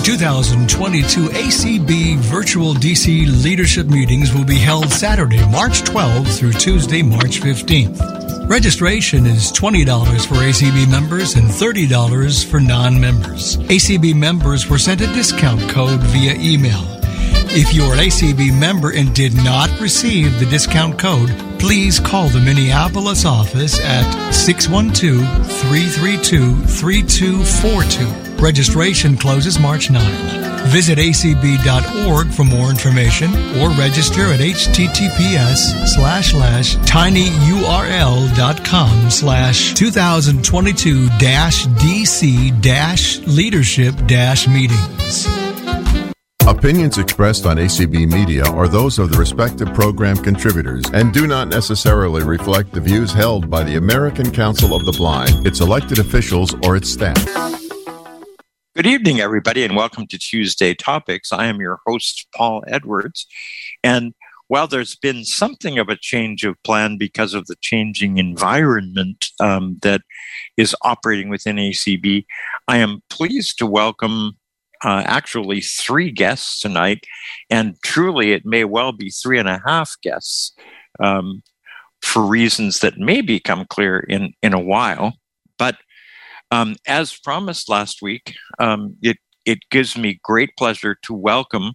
The 2022 ACB Virtual DC Leadership Meetings will be held Saturday, March 12th through Tuesday, March 15th. Registration is $20 for ACB members and $30 for non-members. ACB members were sent a discount code via email. If you're an ACB member and did not receive the discount code, please call the Minneapolis office at 612-332-3242. Registration closes March 9. Visit acb.org for more information or register at https slash slash tinyurl.com slash 2022 dash dc dash leadership dash meetings. Opinions expressed on ACB Media are those of the respective program contributors and do not necessarily reflect the views held by the American Council of the Blind, its elected officials, or its staff. Good evening, everybody, and welcome to Tuesday Topics. I am your host, Paul Edwards. And while there's been something of a change of plan because of the changing environment um, that is operating within ACB, I am pleased to welcome uh, actually three guests tonight, and truly it may well be three and a half guests um, for reasons that may become clear in, in a while. But um, as promised last week, um, it, it gives me great pleasure to welcome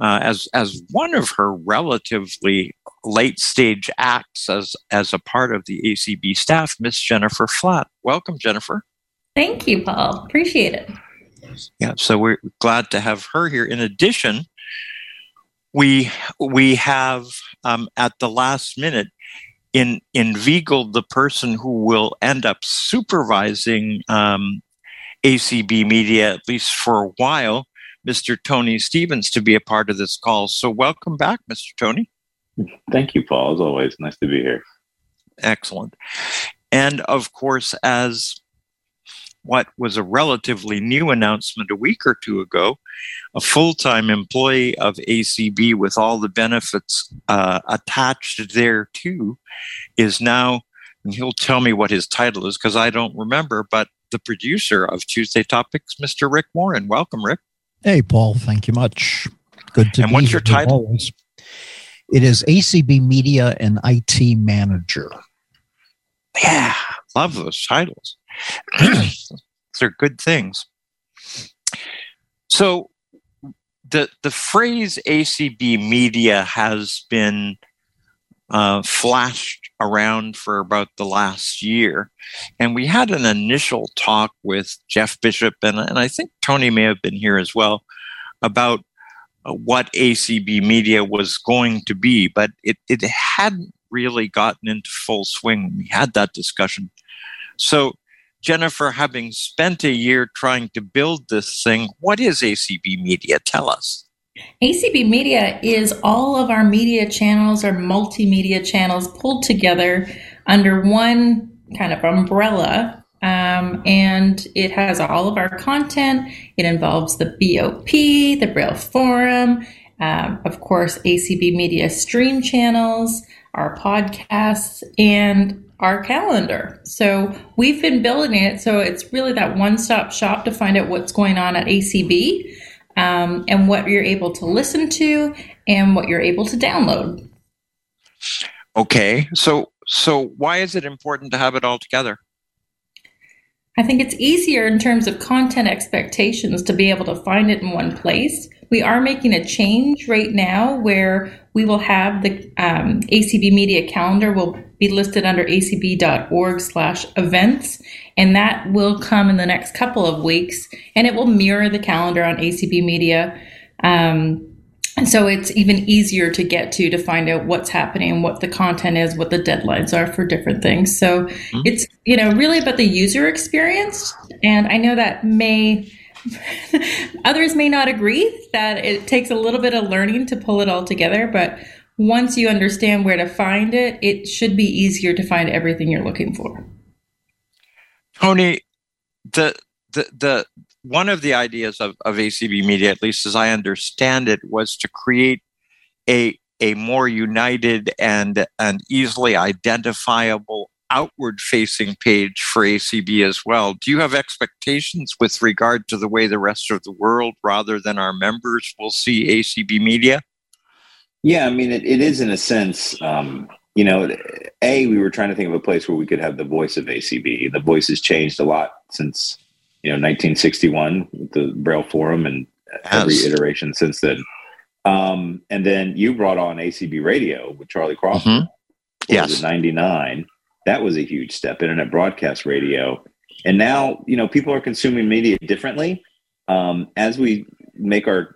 uh, as, as one of her relatively late stage acts as, as a part of the ACB staff, Miss Jennifer Flatt. Welcome, Jennifer. Thank you, Paul. Appreciate it. Yeah, so we're glad to have her here. In addition, we we have um, at the last minute in inveigled the person who will end up supervising um, ACB Media at least for a while, Mr. Tony Stephens, to be a part of this call. So welcome back, Mr. Tony. Thank you, Paul. As always, nice to be here. Excellent. And of course, as what was a relatively new announcement a week or two ago. A full time employee of ACB with all the benefits uh, attached there too is now, and he'll tell me what his title is because I don't remember, but the producer of Tuesday Topics, Mr. Rick Warren. Welcome, Rick. Hey, Paul. Thank you much. Good to and be what's your title? Always. It is ACB Media and IT Manager. Yeah, love those titles. They're good things. So the the phrase ACB media has been uh, flashed around for about the last year, and we had an initial talk with Jeff Bishop, and, and I think Tony may have been here as well about uh, what ACB media was going to be, but it it hadn't really gotten into full swing. We had that discussion, so Jennifer, having spent a year trying to build this thing, what is ACB Media? Tell us. ACB Media is all of our media channels, our multimedia channels pulled together under one kind of umbrella. Um, and it has all of our content. It involves the BOP, the Braille Forum, um, of course, ACB Media stream channels, our podcasts, and our calendar. So we've been building it. So it's really that one stop shop to find out what's going on at ACB um, and what you're able to listen to and what you're able to download. Okay. So, so why is it important to have it all together? I think it's easier in terms of content expectations to be able to find it in one place. We are making a change right now where we will have the um, ACB media calendar will be listed under acb.org slash events. And that will come in the next couple of weeks. And it will mirror the calendar on acb media. Um, and so it's even easier to get to to find out what's happening what the content is what the deadlines are for different things. So mm-hmm. it's you know really about the user experience. And i know that may others may not agree that it takes a little bit of learning to pull it all together but once you understand where to find it, it should be easier to find everything you're looking for. Tony, the the the one of the ideas of, of ACB Media, at least as I understand it, was to create a a more united and and easily identifiable outward facing page for ACB as well. Do you have expectations with regard to the way the rest of the world, rather than our members, will see ACB media? Yeah, I mean, it, it is in a sense, um, you know, A, we were trying to think of a place where we could have the voice of ACB. The voice has changed a lot since, you know, 1961, the Braille Forum, and every iteration since then. Um, and then you brought on ACB Radio with Charlie Crawford. Mm-hmm. Yes. 99. That was a huge step, internet broadcast radio. And now, you know, people are consuming media differently. Um, as we make our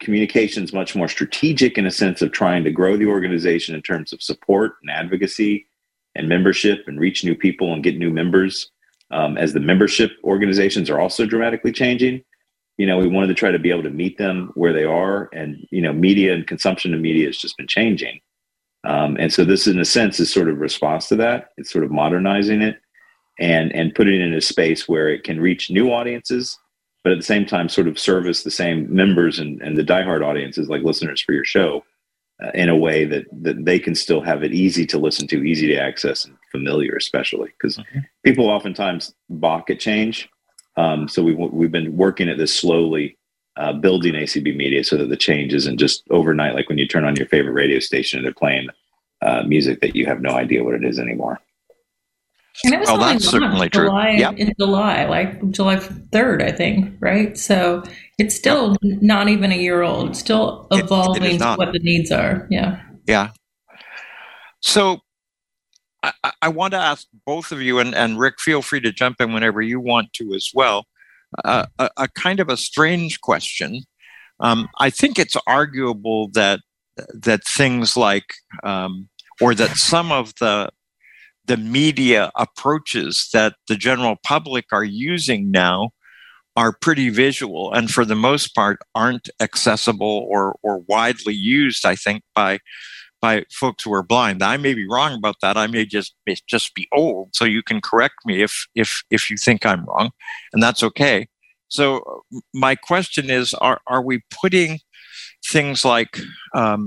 communications much more strategic in a sense of trying to grow the organization in terms of support and advocacy and membership and reach new people and get new members, um, as the membership organizations are also dramatically changing you know, we wanted to try to be able to meet them where they are. And, you know, media and consumption of media has just been changing. Um, and so this, in a sense, is sort of response to that. It's sort of modernizing it and, and putting it in a space where it can reach new audiences, but at the same time, sort of service the same members and, and the diehard audiences, like listeners for your show, uh, in a way that, that they can still have it easy to listen to, easy to access, and familiar, especially because mm-hmm. people oftentimes balk at change um, so we've, we've been working at this slowly, uh, building ACB media so that the change isn't just overnight, like when you turn on your favorite radio station and they're playing uh, music that you have no idea what it is anymore. And it was oh, that's certainly true. July, yep. In July, like July 3rd, I think, right? So it's still not even a year old. It's still evolving it, it to what the needs are. Yeah. Yeah. So I, I, want to ask both of you, and, and Rick, feel free to jump in whenever you want to as well. A, a, kind of a strange question. Um, I think it's arguable that that things like, um, or that some of the the media approaches that the general public are using now are pretty visual and for the most part aren't accessible or, or widely used i think by by folks who are blind. I may be wrong about that. I may just just be old. So you can correct me if if if you think I'm wrong, and that's okay. So my question is: Are are we putting things like um,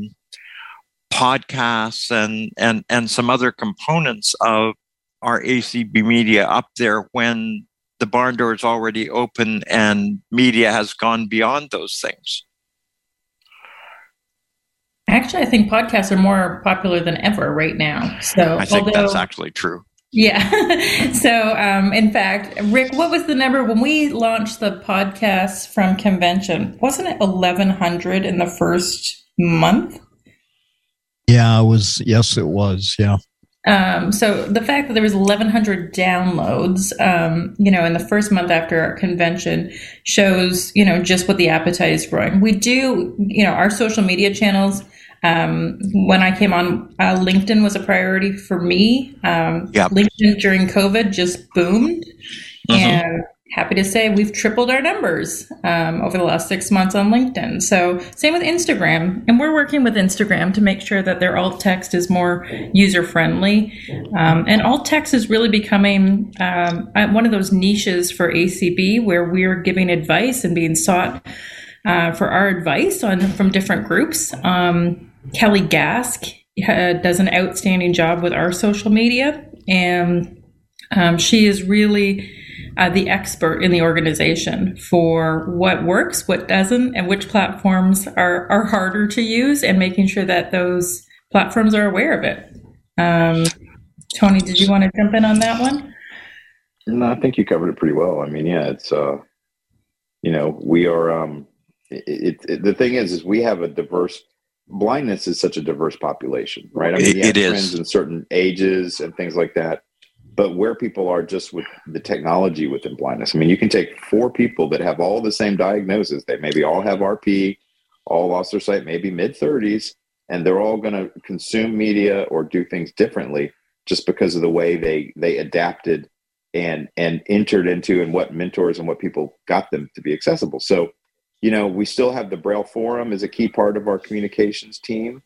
podcasts and and and some other components of our ACB media up there when the barn door is already open and media has gone beyond those things? Actually, I think podcasts are more popular than ever right now. So I think although, that's actually true. Yeah. so, um, in fact, Rick, what was the number when we launched the podcast from convention? Wasn't it 1,100 in the first month? Yeah, it was. Yes, it was. Yeah. Um, so the fact that there was 1,100 downloads, um, you know, in the first month after our convention shows, you know, just what the appetite is growing. We do, you know, our social media channels um, when I came on, uh, LinkedIn was a priority for me. Um, yep. LinkedIn during COVID just boomed. Mm-hmm. And happy to say we've tripled our numbers um, over the last six months on LinkedIn. So, same with Instagram. And we're working with Instagram to make sure that their alt text is more user friendly. Um, and alt text is really becoming um, uh, one of those niches for ACB where we're giving advice and being sought. Uh, for our advice on from different groups. Um, Kelly Gasque uh, does an outstanding job with our social media, and um, she is really uh, the expert in the organization for what works, what doesn't, and which platforms are, are harder to use, and making sure that those platforms are aware of it. Um, Tony, did you want to jump in on that one? No, I think you covered it pretty well. I mean, yeah, it's uh, you know, we are. Um, it, it, it, the thing is, is we have a diverse blindness is such a diverse population, right? I mean, it, it trends in certain ages and things like that. But where people are just with the technology within blindness, I mean, you can take four people that have all the same diagnosis. They maybe all have RP, all lost their sight, maybe mid 30s, and they're all going to consume media or do things differently just because of the way they they adapted and and entered into and what mentors and what people got them to be accessible. So you know, we still have the Braille Forum as a key part of our communications team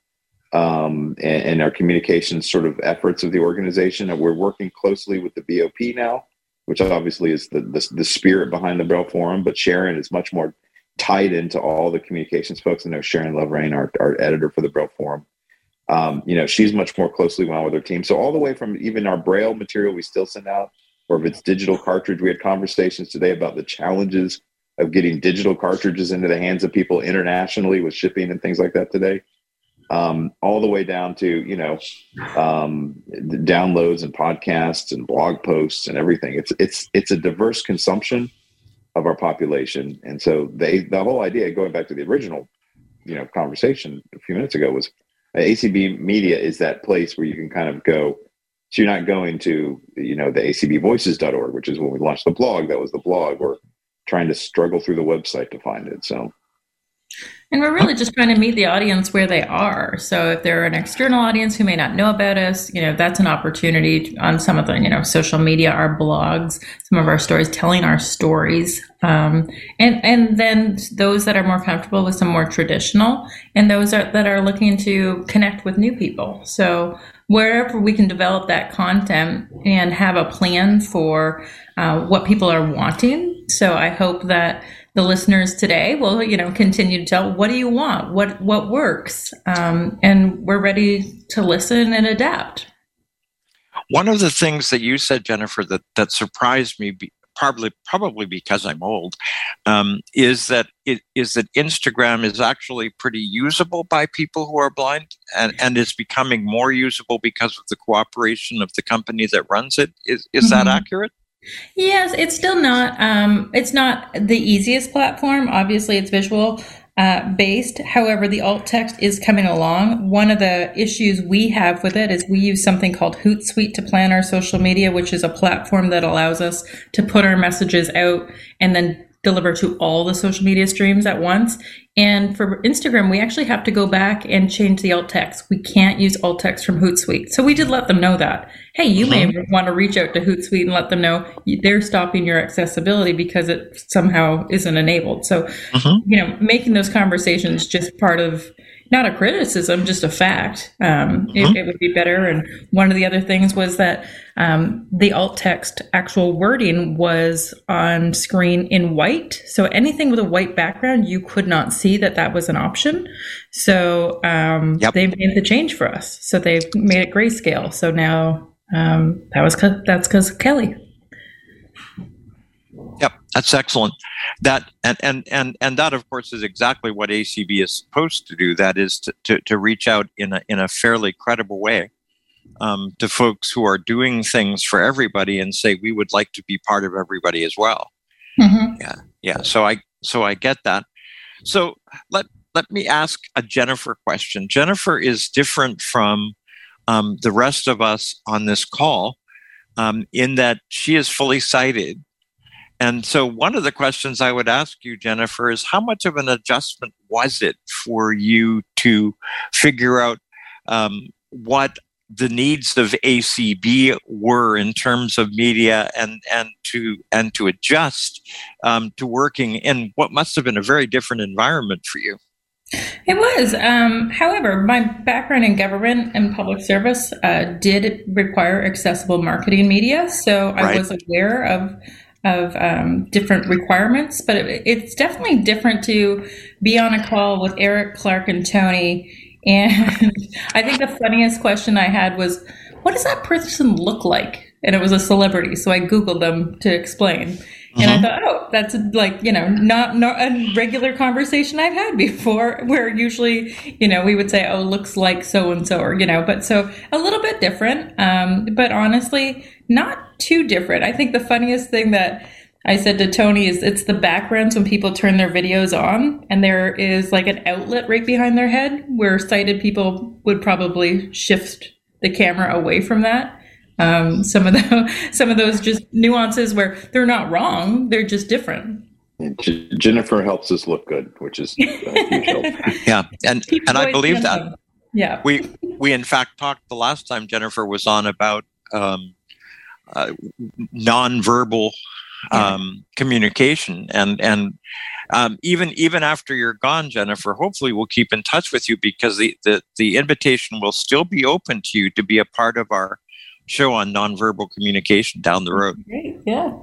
um, and, and, our communications sort of efforts of the organization. And we're working closely with the BOP now, which obviously is the, the, the spirit behind the Braille Forum. But Sharon is much more tied into all the communications folks. I know Sharon Lovering, our, our editor for the Braille Forum. Um, you know, she's much more closely wound with her team. So all the way from even our braille material we still send out, or if it's digital cartridge, we had conversations today about the challenges of getting digital cartridges into the hands of people internationally with shipping and things like that today. Um, all the way down to you know um, downloads and podcasts and blog posts and everything. It's it's it's a diverse consumption of our population, and so they the whole idea going back to the original you know conversation a few minutes ago was uh, ACB Media is that place where you can kind of go. So you're not going to you know the acbvoices.org, which is when we launched the blog. That was the blog, or trying to struggle through the website to find it. So and we're really just trying to meet the audience where they are. So if they're an external audience who may not know about us, you know, that's an opportunity on some of the, you know, social media, our blogs, some of our stories, telling our stories. Um, and, and then those that are more comfortable with some more traditional and those are, that are looking to connect with new people. So wherever we can develop that content and have a plan for uh, what people are wanting. So I hope that the listeners today will you know continue to tell what do you want? What what works? Um, and we're ready to listen and adapt. One of the things that you said jennifer that that surprised me probably probably because i'm old um, is that it is that instagram is actually pretty usable by people who are blind and and is becoming more usable because of the cooperation of the company that runs it. Is is mm-hmm. that accurate Yes, it's still not. Um, it's not the easiest platform. Obviously, it's visual uh, based. However, the alt text is coming along. One of the issues we have with it is we use something called Hootsuite to plan our social media, which is a platform that allows us to put our messages out and then deliver to all the social media streams at once. And for Instagram, we actually have to go back and change the alt text. We can't use alt text from Hootsuite. So we did let them know that. Hey, you uh-huh. may want to reach out to Hootsuite and let them know they're stopping your accessibility because it somehow isn't enabled. So, uh-huh. you know, making those conversations just part of not a criticism, just a fact. Um, it, uh-huh. it, would be better. And one of the other things was that um, the alt text actual wording was on screen in white. So anything with a white background, you could not see that that was an option. So um, yep. they made the change for us. So they made it grayscale. So now um, that was that's because Kelly. That's excellent. That and and and and that of course is exactly what ACB is supposed to do. That is to to, to reach out in a in a fairly credible way um, to folks who are doing things for everybody and say we would like to be part of everybody as well. Mm-hmm. Yeah, yeah. So I so I get that. So let let me ask a Jennifer question. Jennifer is different from um, the rest of us on this call um, in that she is fully sighted and so, one of the questions I would ask you, Jennifer, is how much of an adjustment was it for you to figure out um, what the needs of ACB were in terms of media, and and to and to adjust um, to working in what must have been a very different environment for you? It was. Um, however, my background in government and public service uh, did require accessible marketing media, so I right. was aware of of um, different requirements, but it, it's definitely different to be on a call with Eric, Clark, and Tony. And I think the funniest question I had was, "What does that person look like?" And it was a celebrity, so I googled them to explain. And I uh-huh. thought, oh, that's like, you know, not, not a regular conversation I've had before where usually, you know, we would say, oh, looks like so and so, or, you know, but so a little bit different. Um, but honestly, not too different. I think the funniest thing that I said to Tony is it's the backgrounds when people turn their videos on and there is like an outlet right behind their head where sighted people would probably shift the camera away from that. Um, some of the some of those just nuances where they're not wrong, they're just different. Jennifer helps us look good, which is huge help. Yeah, and and I believe that. Yeah, we we in fact talked the last time Jennifer was on about um, uh, nonverbal um, communication and and um, even even after you're gone jennifer hopefully we'll keep in touch with you because the, the the invitation will still be open to you to be a part of our show on nonverbal communication down the road Great. yeah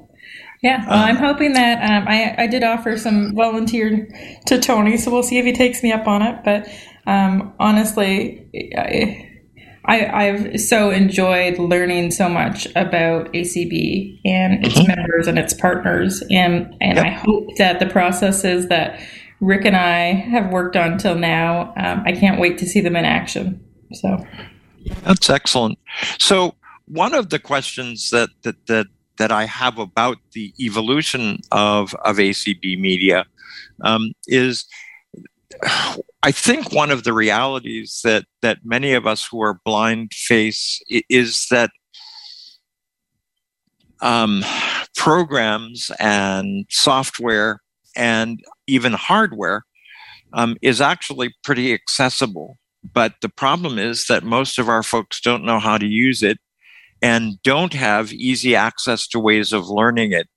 Yeah, well, I'm hoping that um, I, I did offer some volunteer to Tony, so we'll see if he takes me up on it. But um, honestly, I, I, have so enjoyed learning so much about ACB and its mm-hmm. members and its partners, and and yep. I hope that the processes that Rick and I have worked on till now, um, I can't wait to see them in action. So that's excellent. So one of the questions that that that that I have about the evolution of of ACB media um, is I think one of the realities that that many of us who are blind face is that um, programs and software and even hardware um, is actually pretty accessible. But the problem is that most of our folks don't know how to use it and don't have easy access to ways of learning it.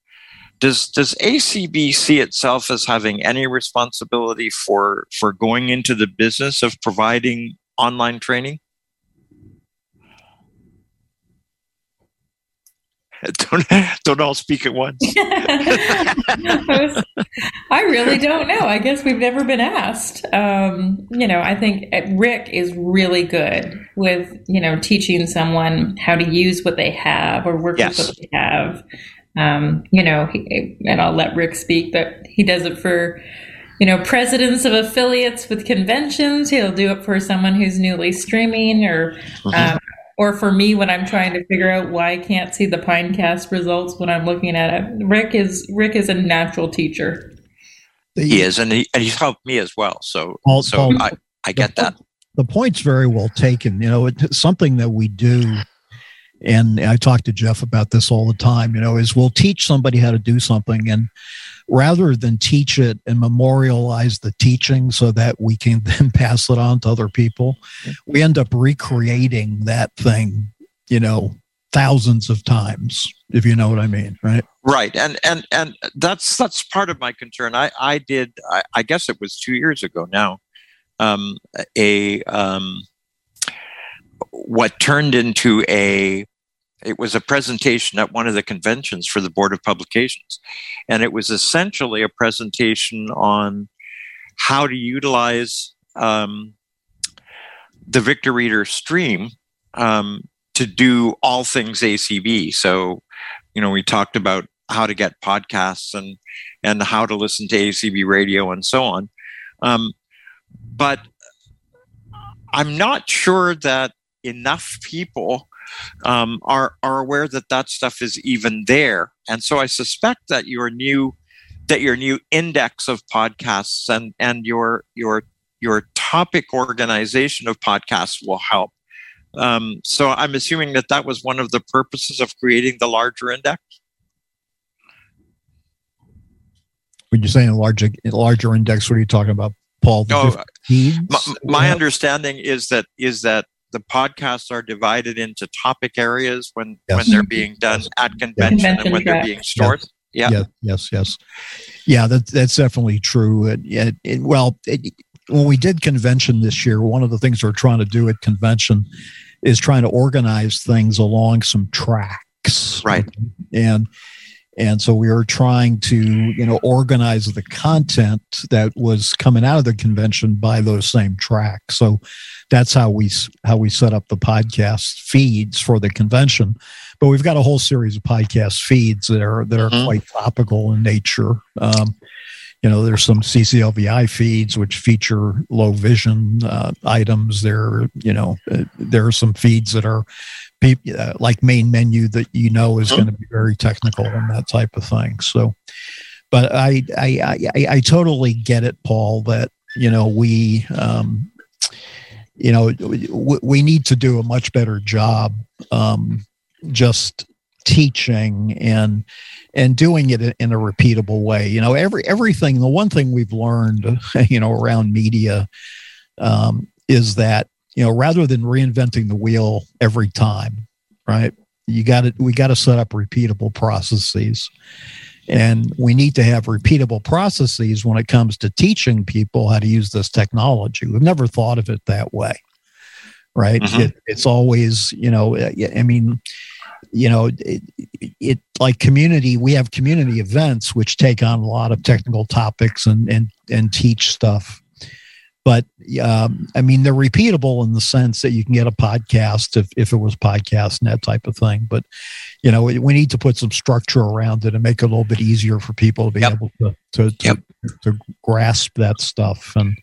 Does does ACB see itself as having any responsibility for for going into the business of providing online training? don't don't all speak at once. I, really don't know. I guess we've never been asked. Um, you know, I think uh, Rick is really good with you know teaching someone how to use what they have or work yes. with what they have. Um, you know, he, and I'll let Rick speak, but he does it for you know presidents of affiliates with conventions. He'll do it for someone who's newly streaming or. Mm-hmm. Um, or for me when I'm trying to figure out why I can't see the Pinecast results when I'm looking at it. Rick is Rick is a natural teacher. He is, and, he, and he's helped me as well. So, Paul, so Paul, I, I get the, that. The point's very well taken. You know, it's something that we do, and I talk to Jeff about this all the time. You know, is we'll teach somebody how to do something, and rather than teach it and memorialize the teaching so that we can then pass it on to other people, we end up recreating that thing, you know, thousands of times if you know what i mean right right and and and that's that's part of my concern i i did i, I guess it was two years ago now um a um what turned into a it was a presentation at one of the conventions for the Board of Publications. And it was essentially a presentation on how to utilize um, the Victor Reader stream um, to do all things ACB. So, you know, we talked about how to get podcasts and and how to listen to ACB radio and so on. Um, but I'm not sure that enough people um, are are aware that that stuff is even there. And so I suspect that your new that your new index of podcasts and and your your your topic organization of podcasts will help. Um, so I'm assuming that that was one of the purposes of creating the larger index. When you're saying a larger larger index, what are you talking about, Paul? Oh, my, my understanding is that is that the podcasts are divided into topic areas when yes. when they're being done at convention, convention and when they're being stored. Yeah. yeah. Yes. Yes. Yeah. That, that's definitely true. It, it, it, well, when we did convention this year, one of the things we're trying to do at convention is trying to organize things along some tracks. Right. And and so we were trying to you know organize the content that was coming out of the convention by those same tracks so that's how we how we set up the podcast feeds for the convention. But we've got a whole series of podcast feeds that are that are mm-hmm. quite topical in nature. Um, you know there's some cclvi feeds which feature low vision uh, items there you know uh, there are some feeds that are uh, like main menu that you know is going to be very technical and that type of thing. So, but I, I, I, I totally get it, Paul, that, you know, we, um, you know, we need to do a much better job um, just teaching and and doing it in a repeatable way you know every everything the one thing we've learned you know around media um, is that you know, rather than reinventing the wheel every time, right? You got to, we got to set up repeatable processes. And we need to have repeatable processes when it comes to teaching people how to use this technology. We've never thought of it that way, right? Mm-hmm. It, it's always, you know, I mean, you know, it, it, like community, we have community events which take on a lot of technical topics and and and teach stuff. But um, I mean, they're repeatable in the sense that you can get a podcast if, if it was podcast and that type of thing. But you know, we, we need to put some structure around it and make it a little bit easier for people to be yep. able to to, to, yep. to grasp that stuff and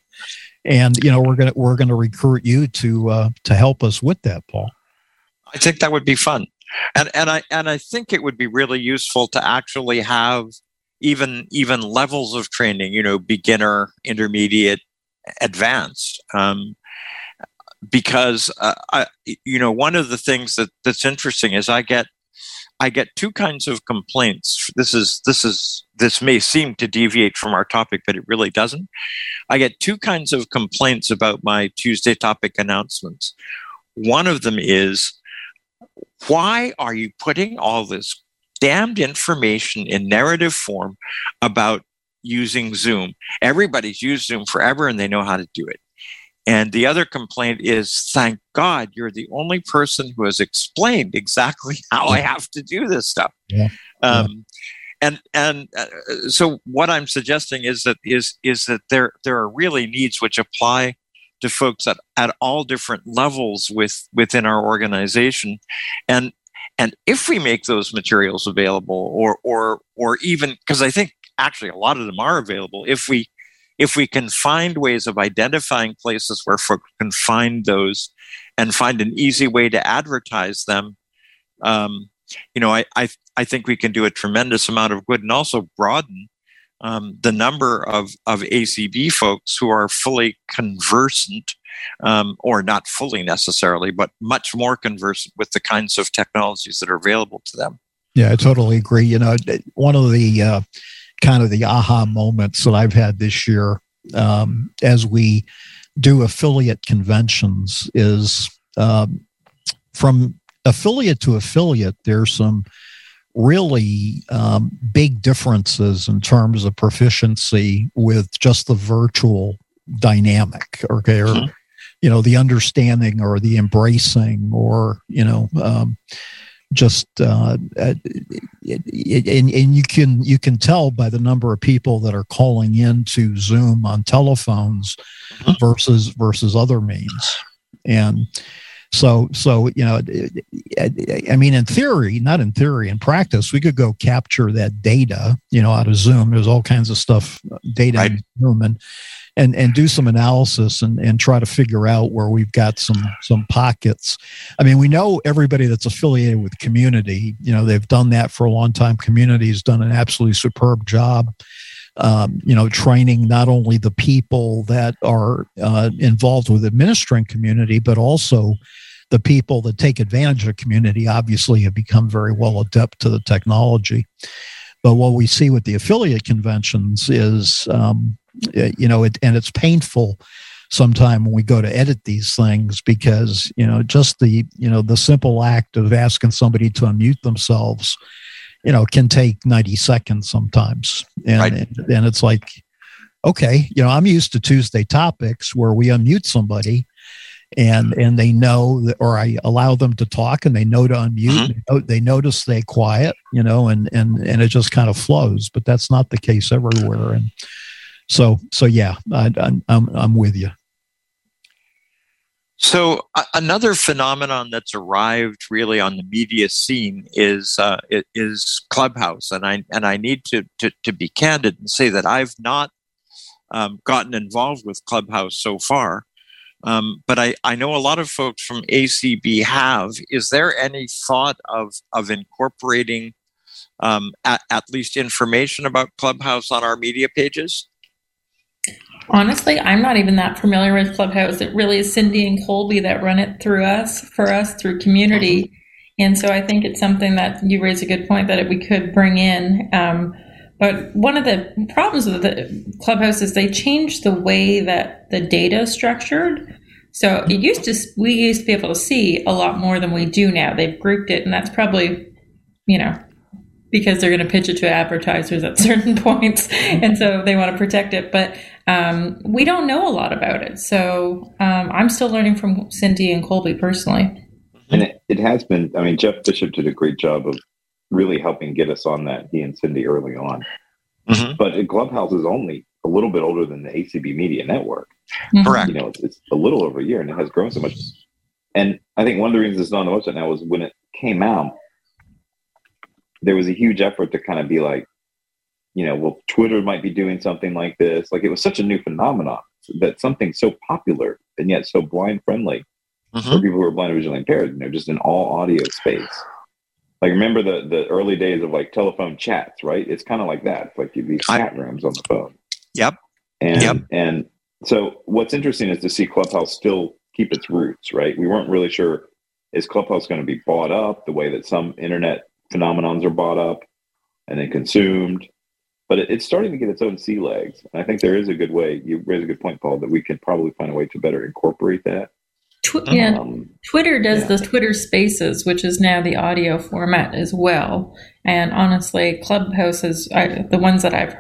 and you know we're gonna we're gonna recruit you to uh, to help us with that, Paul. I think that would be fun, and and I and I think it would be really useful to actually have even even levels of training. You know, beginner, intermediate, advanced. Um, because uh, I, you know, one of the things that that's interesting is I get I get two kinds of complaints. This is this is this may seem to deviate from our topic, but it really doesn't. I get two kinds of complaints about my Tuesday topic announcements. One of them is why are you putting all this damned information in narrative form about using Zoom? Everybody's used Zoom forever and they know how to do it. And the other complaint is, thank God you're the only person who has explained exactly how I have to do this stuff. Yeah. Um, and and uh, so what I'm suggesting is that is is that there there are really needs which apply to folks at, at all different levels with within our organization, and and if we make those materials available, or or or even because I think actually a lot of them are available, if we if we can find ways of identifying places where folks can find those and find an easy way to advertise them, um, you know, I, I, I think we can do a tremendous amount of good and also broaden um, the number of, of ACB folks who are fully conversant, um, or not fully necessarily, but much more conversant with the kinds of technologies that are available to them. Yeah, I totally agree. You know, one of the uh, kind of the aha moments that I've had this year um, as we do affiliate conventions is um, from affiliate to affiliate, there's some really um, big differences in terms of proficiency with just the virtual dynamic, okay, or mm-hmm. you know the understanding or the embracing or you know um, just uh, uh and, and you can you can tell by the number of people that are calling in to Zoom on telephones mm-hmm. versus versus other means, and so so you know, I mean, in theory, not in theory, in practice, we could go capture that data, you know, out of Zoom. There's all kinds of stuff, uh, data right. in Zoom, and and and do some analysis and and try to figure out where we've got some some pockets. I mean, we know everybody that's affiliated with community. You know, they've done that for a long time. Community has done an absolutely superb job. Um, you know, training not only the people that are uh, involved with administering community, but also the people that take advantage of community. Obviously, have become very well adept to the technology. But what we see with the affiliate conventions is um, you know, it, and it's painful sometime when we go to edit these things because you know just the you know the simple act of asking somebody to unmute themselves you know can take 90 seconds sometimes and right. and, and it's like okay you know i'm used to tuesday topics where we unmute somebody and and they know that, or I allow them to talk and they know to unmute. Mm-hmm. They, know, they know to stay quiet, you know, and and and it just kind of flows. But that's not the case everywhere. And so so yeah, I, I'm I'm with you. So uh, another phenomenon that's arrived really on the media scene is uh, is Clubhouse, and I and I need to, to, to be candid and say that I've not um, gotten involved with Clubhouse so far, um, but I, I know a lot of folks from ACB have. Is there any thought of of incorporating um, at, at least information about Clubhouse on our media pages? Honestly, I'm not even that familiar with Clubhouse. It really is Cindy and Colby that run it through us, for us, through community. Mm-hmm. And so I think it's something that you raise a good point that we could bring in. Um, but one of the problems with the Clubhouse is they changed the way that the data is structured. So it used to we used to be able to see a lot more than we do now. They've grouped it, and that's probably, you know, because they're going to pitch it to advertisers at certain points, and so they want to protect it. But um, we don't know a lot about it. So um, I'm still learning from Cindy and Colby personally. And it, it has been, I mean, Jeff Bishop did a great job of really helping get us on that, he and Cindy early on. Mhm. But Clubhouse is only a little bit older than the ACB Media Network. Mhm. Correct. You know, it's, it's a little over a year and it has grown so much. And I think one of the reasons it's not on the website now is when it came out, there was a huge effort to kind of be like, you know, well, Twitter might be doing something like this. Like it was such a new phenomenon that something so popular and yet so blind friendly Mhm. for people who are blind or visually impaired, you know, just an all audio space. Like remember the the early days of like telephone chats, right? It's kind of like that. It's like these chat rooms on the phone. Yep. And Yep. and so what's interesting is to see Clubhouse still keep its roots, right? We weren't really sure is Clubhouse going to be bought up the way that some internet phenomenons are bought up and then consumed. But it, it's starting to get its own sea legs. And I think there is a good way. You raise a good point, Paul, that we can probably find a way to better incorporate that. Tw- yeah, Um, Twitter does Yeah. the Twitter Spaces, which is now the audio format as well. And honestly, Clubhouse is I, the ones that I've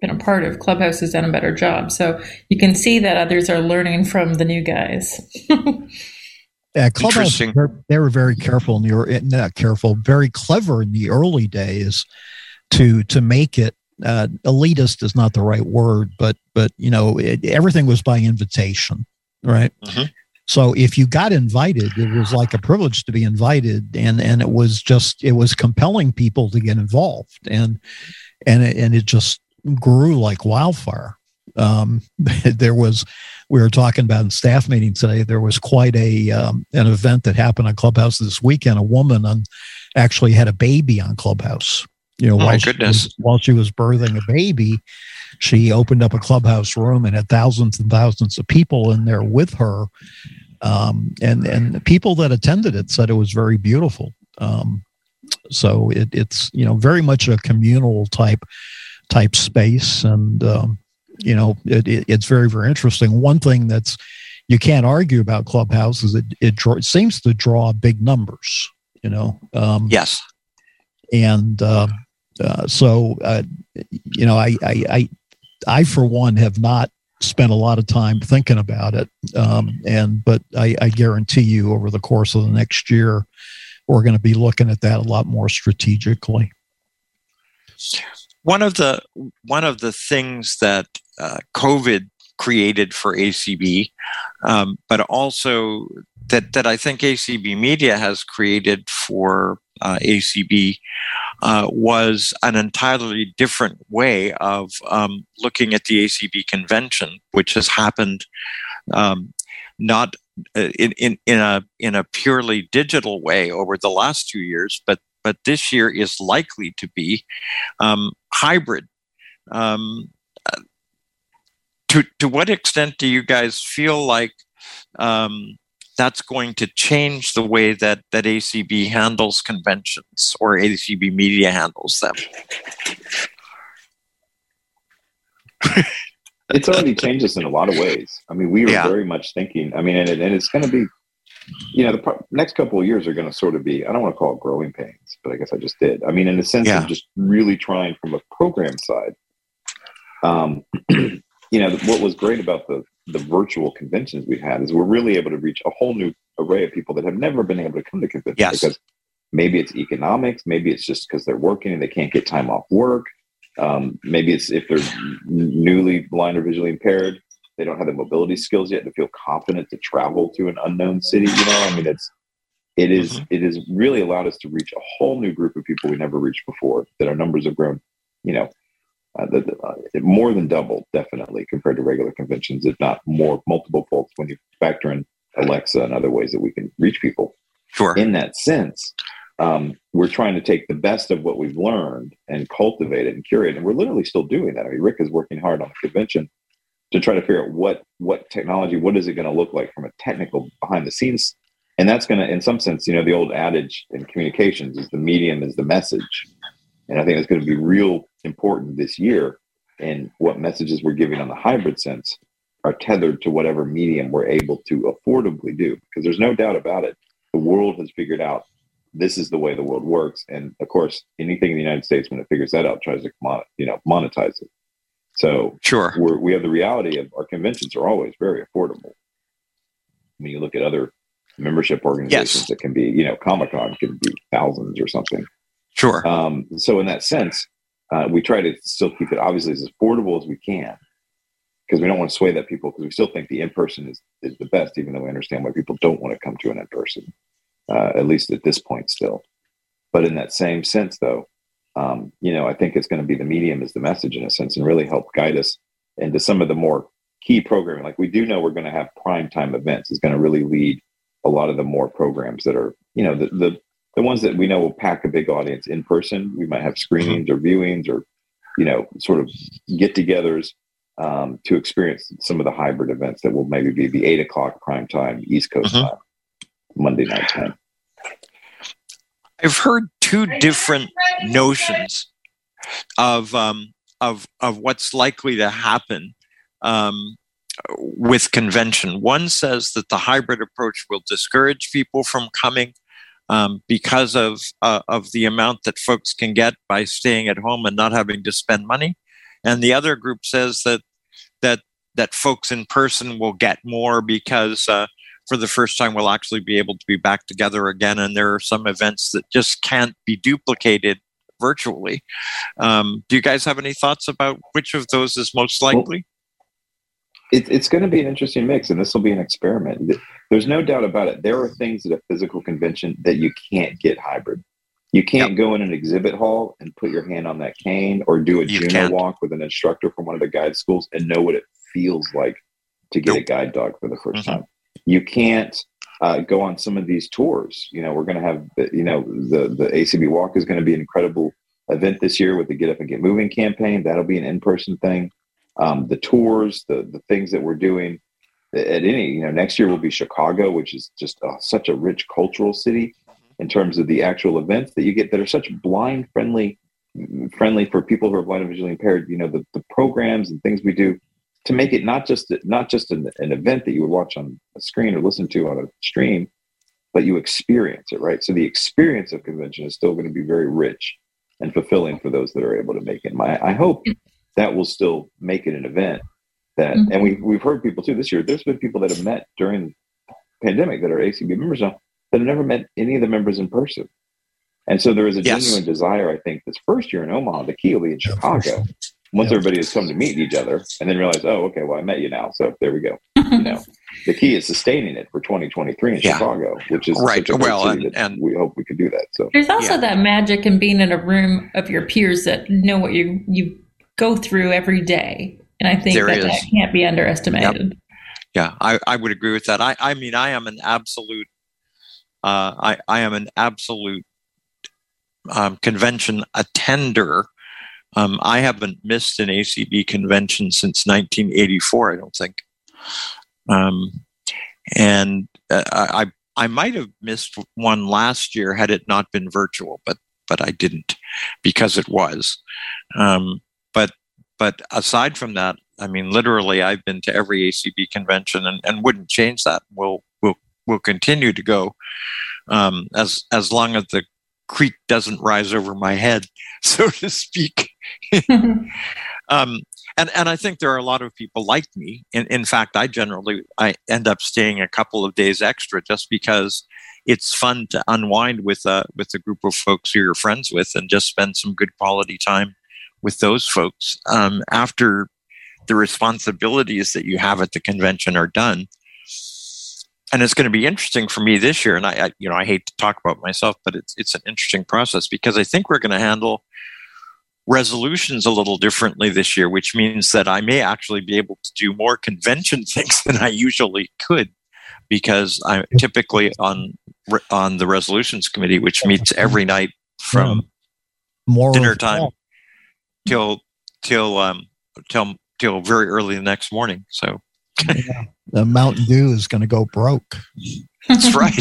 been a part of. Clubhouse has done a better job, so you can see that others are learning from the new guys. Yeah, Clubhouse, they were very careful in the not careful, very clever in the early days to to make it uh, elitist is not the right word, but but you know it, everything was by invitation, right? Mhm. So if you got invited, it was like a privilege to be invited, and and it was just it was compelling people to get involved, and and it, and it just grew like wildfire. Um, there was we were talking about in staff meeting today. There was quite a um, an event that happened on Clubhouse this weekend. A woman on, actually had a baby on Clubhouse. You know, Oh, while she was- while she was birthing a baby, she opened up a Clubhouse room and had thousands and thousands of people in there with her. Um, and and the people that attended it said it was very beautiful. Um, so it, it's you know very much a communal type type space, and um, you know it, it, it's very very interesting. One thing that's you can't argue about Clubhouse is it it, draw, it seems to draw big numbers. You know, um, Yes. and uh, uh, so uh, you know I, I i i for one have not spent a lot of time thinking about it um, and but I, I guarantee you over the course of the next year we're going to be looking at that a lot more strategically one of the one of the things that uh, COVID created for ACB, um, but also that that I think ACB Media has created for uh, ACB uh, was an entirely different way of um, looking at the ACB convention, which has happened um, not uh, in, in, in a in a purely digital way over the last two years, but but this year is likely to be um, hybrid. Um, to to what extent do you guys feel like um, that's going to change the way that that ACB handles conventions or ACB media handles them? it's already changed us in a lot of ways. I mean, we were Yeah. very much thinking. I mean, and, and it's going to be, you know, the pro- next couple of years are going to sort of be. I don't want to call it growing pains, but I guess I just did. I mean, in the sense Yeah. of just really trying from a program side. Um, you know, what was great about the the virtual conventions we've had is we're really able to reach a whole new array of people that have never been able to come to conventions Yes. because maybe it's economics, maybe it's just because they're working and they can't get time off work. Um, maybe it's if they're newly blind or visually impaired, they don't have the mobility skills yet to feel confident to travel to an unknown city. You know, I mean, it's it is- it has really allowed us to reach a whole new group of people we never reached before. That our numbers have grown, you know, uh, the, the, uh, more than doubled definitely compared to regular conventions, if not more multiple folds when you factor in Alexa and other ways that we can reach people Sure. in that sense, um, we're trying to take the best of what we've learned and cultivate it and curate it. And we're literally still doing that. I mean, Rick is working hard on the convention to try to figure out what what technology, what is it going to look like from a technical behind the scenes. And that's going to, in some sense, you know, the old adage in communications is the medium is the message. And I think it's going to be real important this year. And what messages we're giving on the hybrid sense are tethered to whatever medium we're able to affordably do. Because there's no doubt about it the world has figured out this is the way the world works. And of course, anything in the United States, when it figures that out, tries to you know monetize it. So Sure. we're, we have the reality of our conventions are always very affordable. When you look at other membership organizations Yes. that can be, you know, Comic Con can be thousands or something. Sure. Um, so in that sense, uh, we try to still keep it obviously as affordable as we can because we don't want to sway that people because we still think the in-person is, is the best, even though we understand why people don't want to come to an in-person, uh, at least at this point still. But in that same sense, though, um, you know, I think it's going to be the medium is the message in a sense and really help guide us into some of the more key programming. Like we do know we're going to have prime time events is going to really lead a lot of the more programs that are, you know, the, the, the ones that we know will pack a big audience in person. We might have screenings or viewings or, you know, sort of get togethers um, to experience some of the hybrid events that will maybe be the eight o'clock prime time, East Coast Mhm. time, Monday night time. I've heard two different notions of um, of of what's likely to happen um, with convention. One says that the hybrid approach will discourage people from coming um, because of uh, of the amount that folks can get by staying at home and not having to spend money, and the other group says that that that folks in person will get more because uh, for the first time we'll actually be able to be back together again and there are some events that just can't be duplicated virtually. Um, do you guys have any thoughts about which of those is most likely it, it's going to be an interesting mix, and this will be an experiment. There's no doubt about it. There are things at a physical convention that you can't get hybrid. You can't go in an exhibit hall and put your hand on that cane or do a You Juno can't. walk with an instructor from one of the guide schools and know what it feels like to get a guide dog for the 1st Mhm. time. You can't uh, go on some of these tours. You know, we're going to have, the- you know, the, the ACB walk is going to be an incredible event this year with the Get Up and Get Moving campaign. That'll be an in-person thing um, the tours, the the things that we're doing at any you know next year will be Chicago, which is just uh, such a rich cultural city in terms of the actual events that you get that are such blind friendly friendly for people who are blind and visually impaired. You know the, the programs and things we do to make it not just not just an, an event that you would watch on a screen or listen to on a stream, but you experience it right. So the experience of convention is still going to be very rich and fulfilling for those that are able to make it. My I hope that will still make it an event that Mhm. and we we've heard people too this year there's been people that have met during the pandemic that are acb members now that have never met any of the members in person and so there is a Yes. genuine desire i think this first year in omaha the key will be in chicago sure. once Yeah. everybody has come to meet each other and then realize oh okay well i met you now so there we go you know the key is sustaining it for 2023 in Yeah. chicago which is Right. such a Well, and- and- we hope we can do that so There's also Yeah. that magic in being in a room of your peers that know what you you go through every day, and I think There that is. that can't be underestimated. yeah I, I would agree with that. I i mean i am an absolute uh, I, I am an absolute um, convention attender. Um, i haven't missed an acb convention since 1984 i don't think. Um, and uh, I, I might have missed one last year had it not been virtual but but i didn't because it was. Um, but aside from that I mean, literally, I've been to every ACB convention and, and wouldn't change that. We'll we'll we'll continue to go um, as as long as the creek doesn't rise over my head, so to speak. um, and and I think there are a lot of people like me. In in fact, I generally I end up staying a couple of days extra just because it's fun to unwind with a with a group of folks who you're friends with and just spend some good quality time with those folks um, after the responsibilities that you have at the convention are done. And it's going to be interesting for me this year. And I, I, you know, I hate to talk about myself, but it's it's an interesting process because I think we're going to handle resolutions a little differently this year, which means that I may actually be able to do more convention things than I usually could, because I'm typically on on the resolutions committee, which meets every night from More dinner time till till um till till very early the next morning. So Yeah. The Mountain Dew is going to go broke. that's right.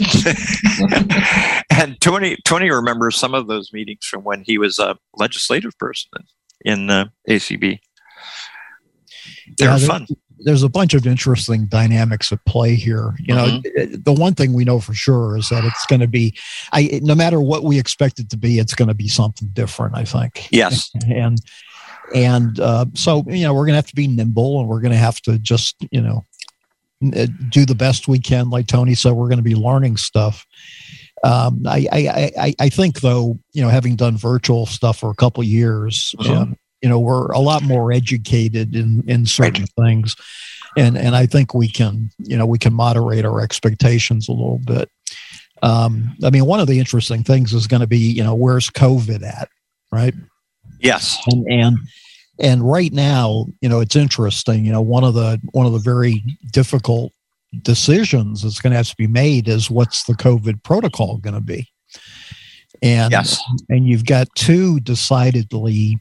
and Tony Tony remembers some of those meetings from when he was a legislative person in uh, ACB. They Yeah, were fun. There's a bunch of interesting dynamics at play here. You know, Mm-hmm. the one thing we know for sure is that it's going to be, I no matter what we expect it to be, it's going to be something different. I think. Yes. and and uh, so you know we're going to have to be nimble and we're going to have to just you know uh, do the best we can. Like Tony said, we're going to be learning stuff. Um, I, I, I, I think though, you know, having done virtual stuff for a couple years, uh-huh. um, you know, we're a lot more educated in, in certain right. things. And, and I think we can, you know, we can moderate our expectations a little bit. Um, I mean, one of the interesting things is going to be, you know, where's COVID at, right? Yes. And, and and right now, you know, it's interesting. You know, one of the one of the very difficult decisions that's going to have to be made is what's the COVID protocol going to be? And yes. and you've got two decidedly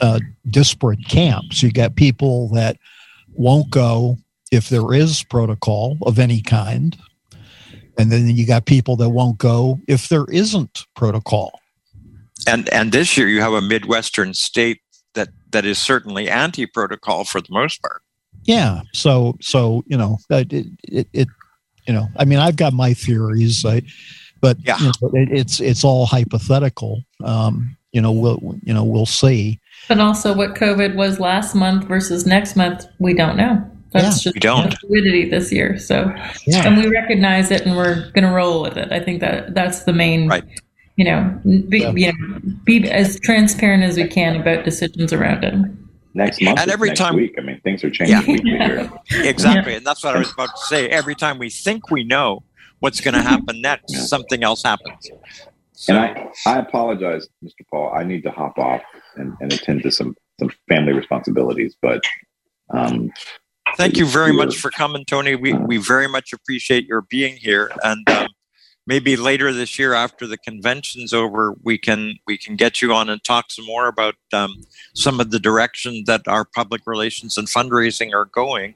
uh, disparate camps. You got people that won't go if there is protocol of any kind, and then you got people that won't go if there isn't protocol. And and this year you have a midwestern state that that is certainly anti-protocol for the most part. Yeah. So so you know it it, it you know I mean I've got my theories, I, but yeah. You know, it, it's it's all hypothetical. Um, you know we'll you know we'll see. But also, what COVID was last month versus next month, we don't know. That's yeah, just we don't. fluidity this year. So, yeah. and we recognize it, and we're going to roll with it. I think that that's the main right you know, be, yeah. you know, be as transparent as we can about decisions around it. Next month, and every next time, week. I mean, things are changing. Yeah. exactly, yeah. and that's what I was about to say. Every time we think we know what's going to happen next, yeah. something else happens. So. And I, I apologize, Mr. Paul. I need to hop off and, and attend to some some family responsibilities, but. Um, Thank you very much for coming, Tony. We we very much appreciate your being here, and um, maybe later this year after the convention's over we can we can get you on and talk some more about um, some of the direction that our public relations and fundraising are going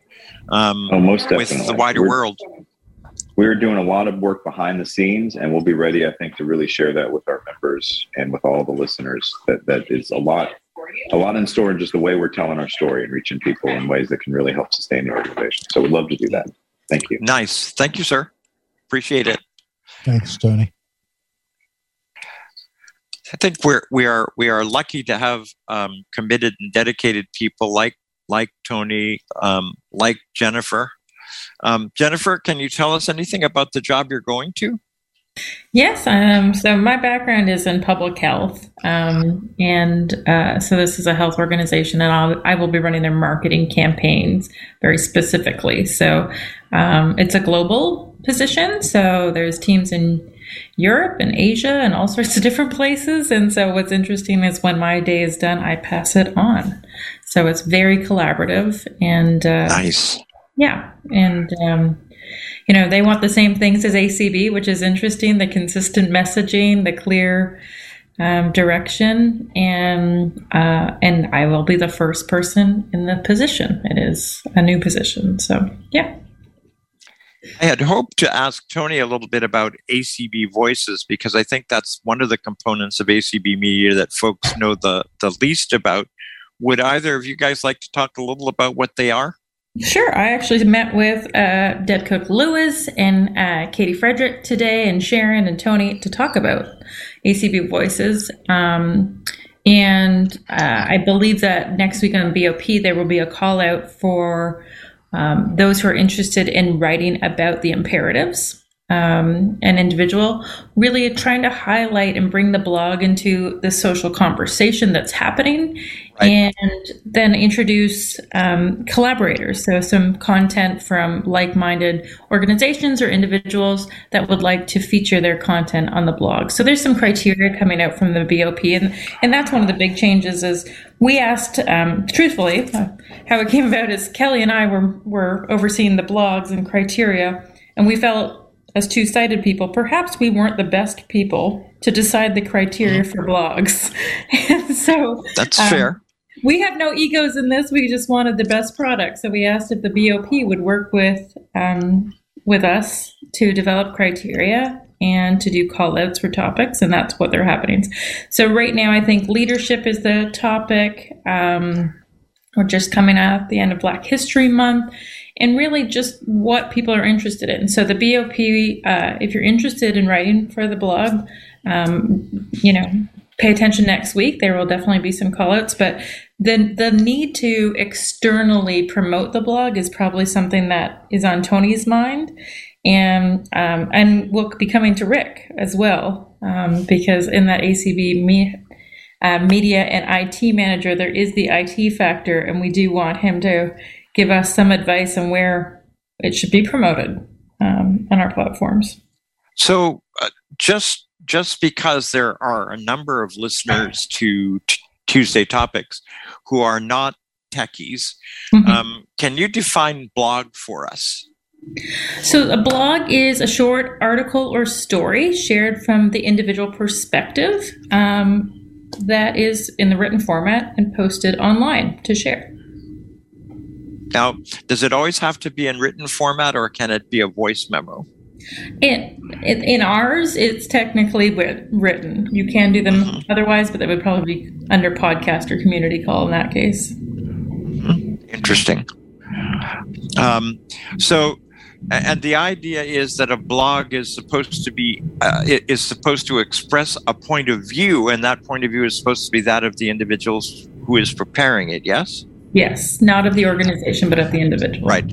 um, oh, most definitely. with the wider we're, world we're doing a lot of work behind the scenes and we'll be ready i think to really share that with our members and with all the listeners. That that is a lot a lot in store in just the way we're telling our story and reaching people in ways that can really help sustain the organization. So we'd love to do that. Thank you. Nice. Thank you sir. Appreciate it. Thanks, Tony. I think we're we are we are lucky to have um, committed and dedicated people like like Tony, um, like Jennifer. Um, Jennifer, can you tell us anything about the job you're going to? Yes. Um, so my background is in public health, um, and uh, so this is a health organization, and I'll, I will be running their marketing campaigns very specifically. So um, it's a global position. So there's teams in Europe and Asia and all sorts of different places. And so what's interesting is when my day is done, I pass it on. So it's very collaborative and uh, nice. Yeah, and um, you know they want the same things as ACB, which is interesting. The consistent messaging, the clear um, direction, and uh, and I will be the first person in the position. It is a new position, so yeah. I had hoped to ask Tony a little bit about ACB Voices because I think that's one of the components of ACB Media that folks know the, the least about. Would either of you guys like to talk a little about what they are? Sure. I actually met with uh, Deb Cook Lewis and uh, Katie Frederick today, and Sharon and Tony to talk about ACB Voices. Um, and uh, I believe that next week on BOP, there will be a call out for um, those who are interested in writing about the imperatives um, an individual, really trying to highlight and bring the blog into the social conversation that's happening, right. and then introduce um, collaborators. So, some content from like minded organizations or individuals that would like to feature their content on the blog. So, there's some criteria coming out from the BOP, and, and that's one of the big changes. Is we asked, um, truthfully, uh, how it came about is Kelly and I were, were overseeing the blogs and criteria, and we felt as two sighted people, perhaps we weren't the best people to decide the criteria for blogs. and so that's um, fair. We had no egos in this. We just wanted the best product. So we asked if the BOP would work with um, with us to develop criteria and to do call outs for topics, and that's what they're happening. So right now, I think leadership is the topic. Um, we're just coming out at the end of Black History Month and really just what people are interested in. So the BOP, uh, if you're interested in writing for the blog, um, you know, pay attention next week. There will definitely be some callouts, but the the need to externally promote the blog is probably something that is on Tony's mind, and um, and will be coming to Rick as well um, because in that ACB me, uh, media and IT manager there is the IT factor, and we do want him to give us some advice on where it should be promoted um, on our platforms. So, uh, just just because there are a number of listeners to t- Tuesday topics who are not techies, mm-hmm. um, can you define blog for us? So, a blog is a short article or story shared from the individual perspective um, that is in the written format and posted online to share. Now, does it always have to be in written format or can it be a voice memo? In, in ours, it's technically written. You can do them mm-hmm. otherwise, but that would probably be under podcast or community call in that case. Interesting. Um, so, and the idea is that a blog is supposed to be uh, is supposed to express a point of view, and that point of view is supposed to be that of the individuals who is preparing it. Yes. Yes, not of the organization, but of the individual. Right.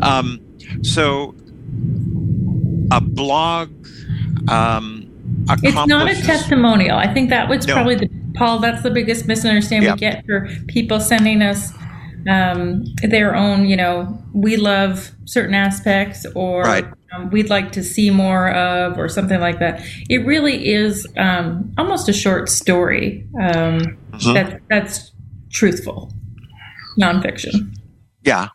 Um, so, a blog. Um, it's not a testimonial. I think that was no. probably the Paul. That's the biggest misunderstanding we get for people sending us um, their own. You know, we love certain aspects, or right. um, we'd like to see more of, or something like that. It really is um, almost a short story. Um, mm-hmm. That that's truthful, nonfiction. Yeah,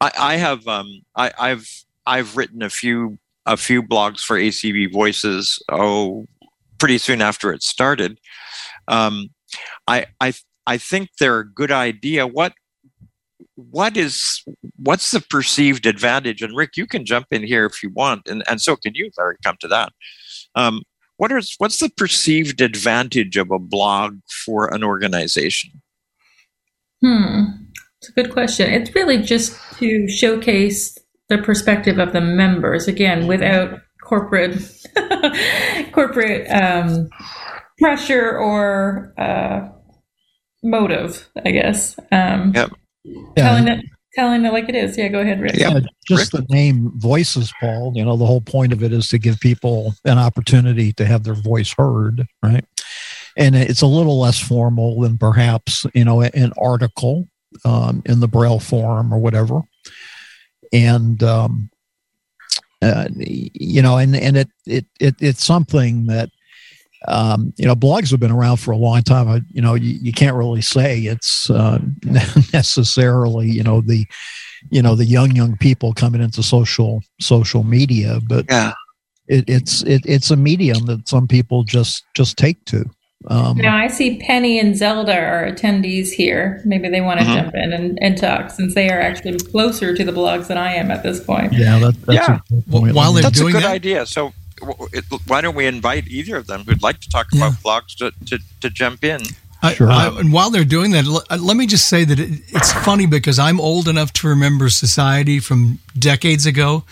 I, I have um, I, I've I've written a few a few blogs for ACB Voices. Oh, pretty soon after it started. Um, I I I think they're a good idea. What what is what's the perceived advantage? And Rick, you can jump in here if you want, and and so can you, Larry. Come to that. Um, what is what's the perceived advantage of a blog for an organization? Hmm. It's a good question. It's really just to showcase the perspective of the members again without corporate corporate um, pressure or uh, motive. I guess. Um, yep. Telling it, telling it like it is. Yeah, go ahead, Rick. Yeah, just Rick? the name Voices, Paul. You know, the whole point of it is to give people an opportunity to have their voice heard, right? and it's a little less formal than perhaps you know an article um, in the Braille forum or whatever. And um, uh, you know, and and it, it it it's something that um, you know blogs have been around for a long time. I, you know, you, you can't really say it's uh, necessarily you know the you know the young young people coming into social social media, but yeah. It, it's it, it's a medium that some people just just take to. Um, now I see Penny and Zelda are attendees here. Maybe they want to mm-hmm. jump in and, and talk since they are actually closer to the blogs than I am at this point. Yeah, that, that's yeah. A while they're that's doing a good that? idea. So it, why don't we invite either of them who'd like to talk yeah. about blogs to, to, to jump in? I, sure. I, and while they're doing that, let, let me just say that it, it's funny because I'm old enough to remember society from decades ago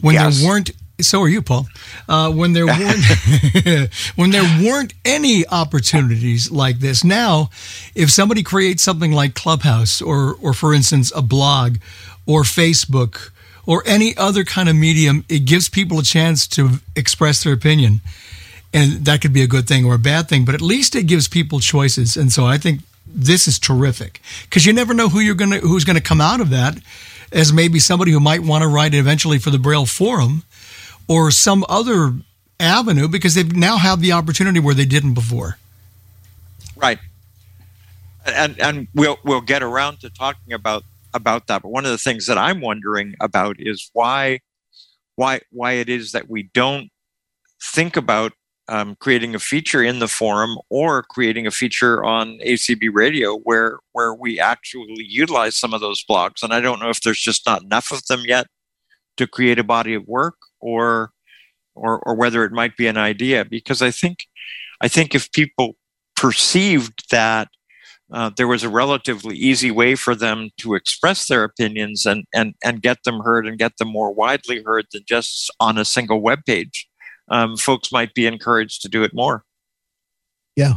when yes. there weren't so are you, Paul. Uh, when there weren't when there weren't any opportunities like this. Now, if somebody creates something like Clubhouse, or or for instance a blog, or Facebook, or any other kind of medium, it gives people a chance to express their opinion, and that could be a good thing or a bad thing. But at least it gives people choices, and so I think this is terrific because you never know who you're gonna who's gonna come out of that as maybe somebody who might want to write eventually for the Braille Forum or some other avenue because they now have the opportunity where they didn't before. Right. And and we'll we'll get around to talking about about that. But one of the things that I'm wondering about is why why why it is that we don't think about um, creating a feature in the forum or creating a feature on ACB radio where where we actually utilize some of those blogs. And I don't know if there's just not enough of them yet to create a body of work or or or whether it might be an idea because i think i think if people perceived that uh, there was a relatively easy way for them to express their opinions and, and, and get them heard and get them more widely heard than just on a single web page. Um, folks might be encouraged to do it more. Yeah,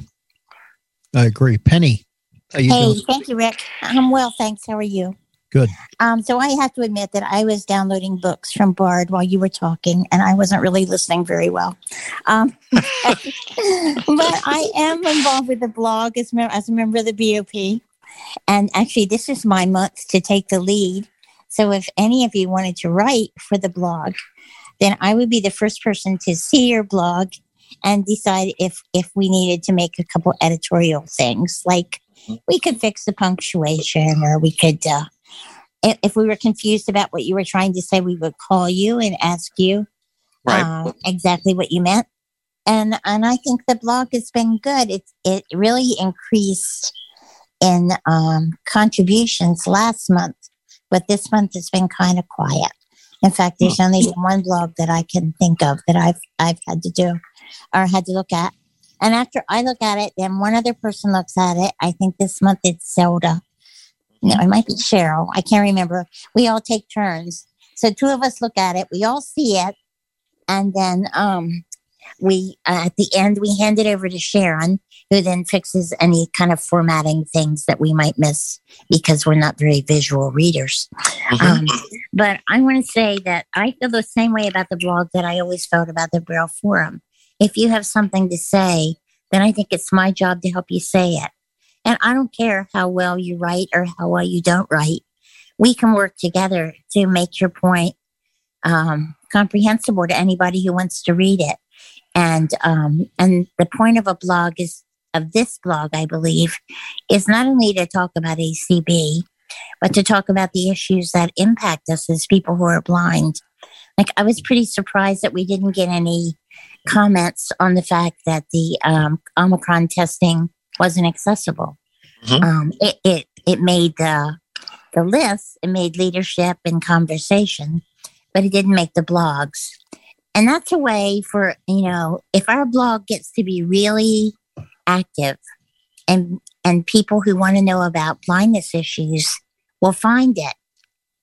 I agree. Penny, hey, doing? thank you, Rick. I'm well, thanks. How are you? Good. Um, so I have to admit that I was downloading books from Bard while you were talking, and I wasn't really listening very well. Um, but I am involved with the blog as, as a member of the BOP. And actually, this is my month to take the lead. So if any of you wanted to write for the blog, then I would be the first person to see your blog and decide if if we needed to make a couple editorial things like we could fix the punctuation or we could uh, if we were confused about what you were trying to say we would call you and ask you right. uh, exactly what you meant and and i think the blog has been good it it really increased in um, contributions last month but this month has been kind of quiet in fact there's hmm. only one blog that i can think of that i've i've had to do or had to look at and after I look at it, then one other person looks at it. I think this month it's Zelda. No, it might be Cheryl. I can't remember. We all take turns. So two of us look at it. We all see it. And then um, we, uh, at the end, we hand it over to Sharon, who then fixes any kind of formatting things that we might miss because we're not very visual readers. Mm-hmm. Um, but I want to say that I feel the same way about the blog that I always felt about the Braille Forum if you have something to say, then I think it's my job to help you say it. And I don't care how well you write or how well you don't write. We can work together to make your point um, comprehensible to anybody who wants to read it. And um, and the point of a blog is of this blog, I believe, is not only to talk about ACB, but to talk about the issues that impact us as people who are blind. Like I was pretty surprised that we didn't get any comments on the fact that the um, Omicron testing wasn't accessible. Mm-hmm. Um, it, it, it made the, the list, it made leadership and conversation, but it didn't make the blogs. And that's a way for, you know, if our blog gets to be really active and and people who want to know about blindness issues will find it.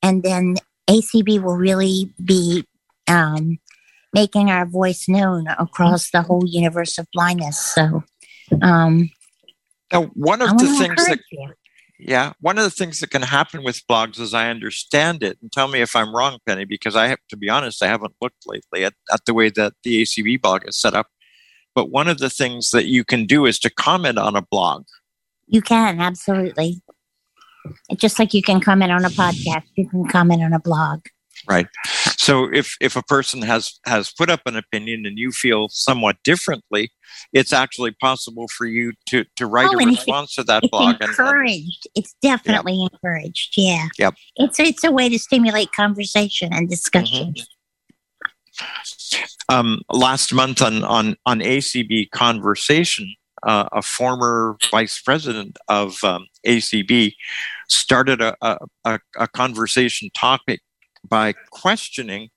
And then ACB will really be um, making our voice known across the whole universe of blindness. So, um, now one of the things that, you. yeah, one of the things that can happen with blogs, as I understand it, and tell me if I'm wrong, Penny, because I have to be honest, I haven't looked lately at, at the way that the ACB blog is set up. But one of the things that you can do is to comment on a blog. You can absolutely. Just like you can comment on a podcast, you can comment on a blog right so if if a person has has put up an opinion and you feel somewhat differently it's actually possible for you to to write oh, a response to that it's blog encouraged and, it's definitely yep. encouraged yeah yep it's it's a way to stimulate conversation and discussion mm-hmm. Um, last month on on on ACB conversation, uh, a former vice president of um, ACB started a, a, a, conversation topic by questioning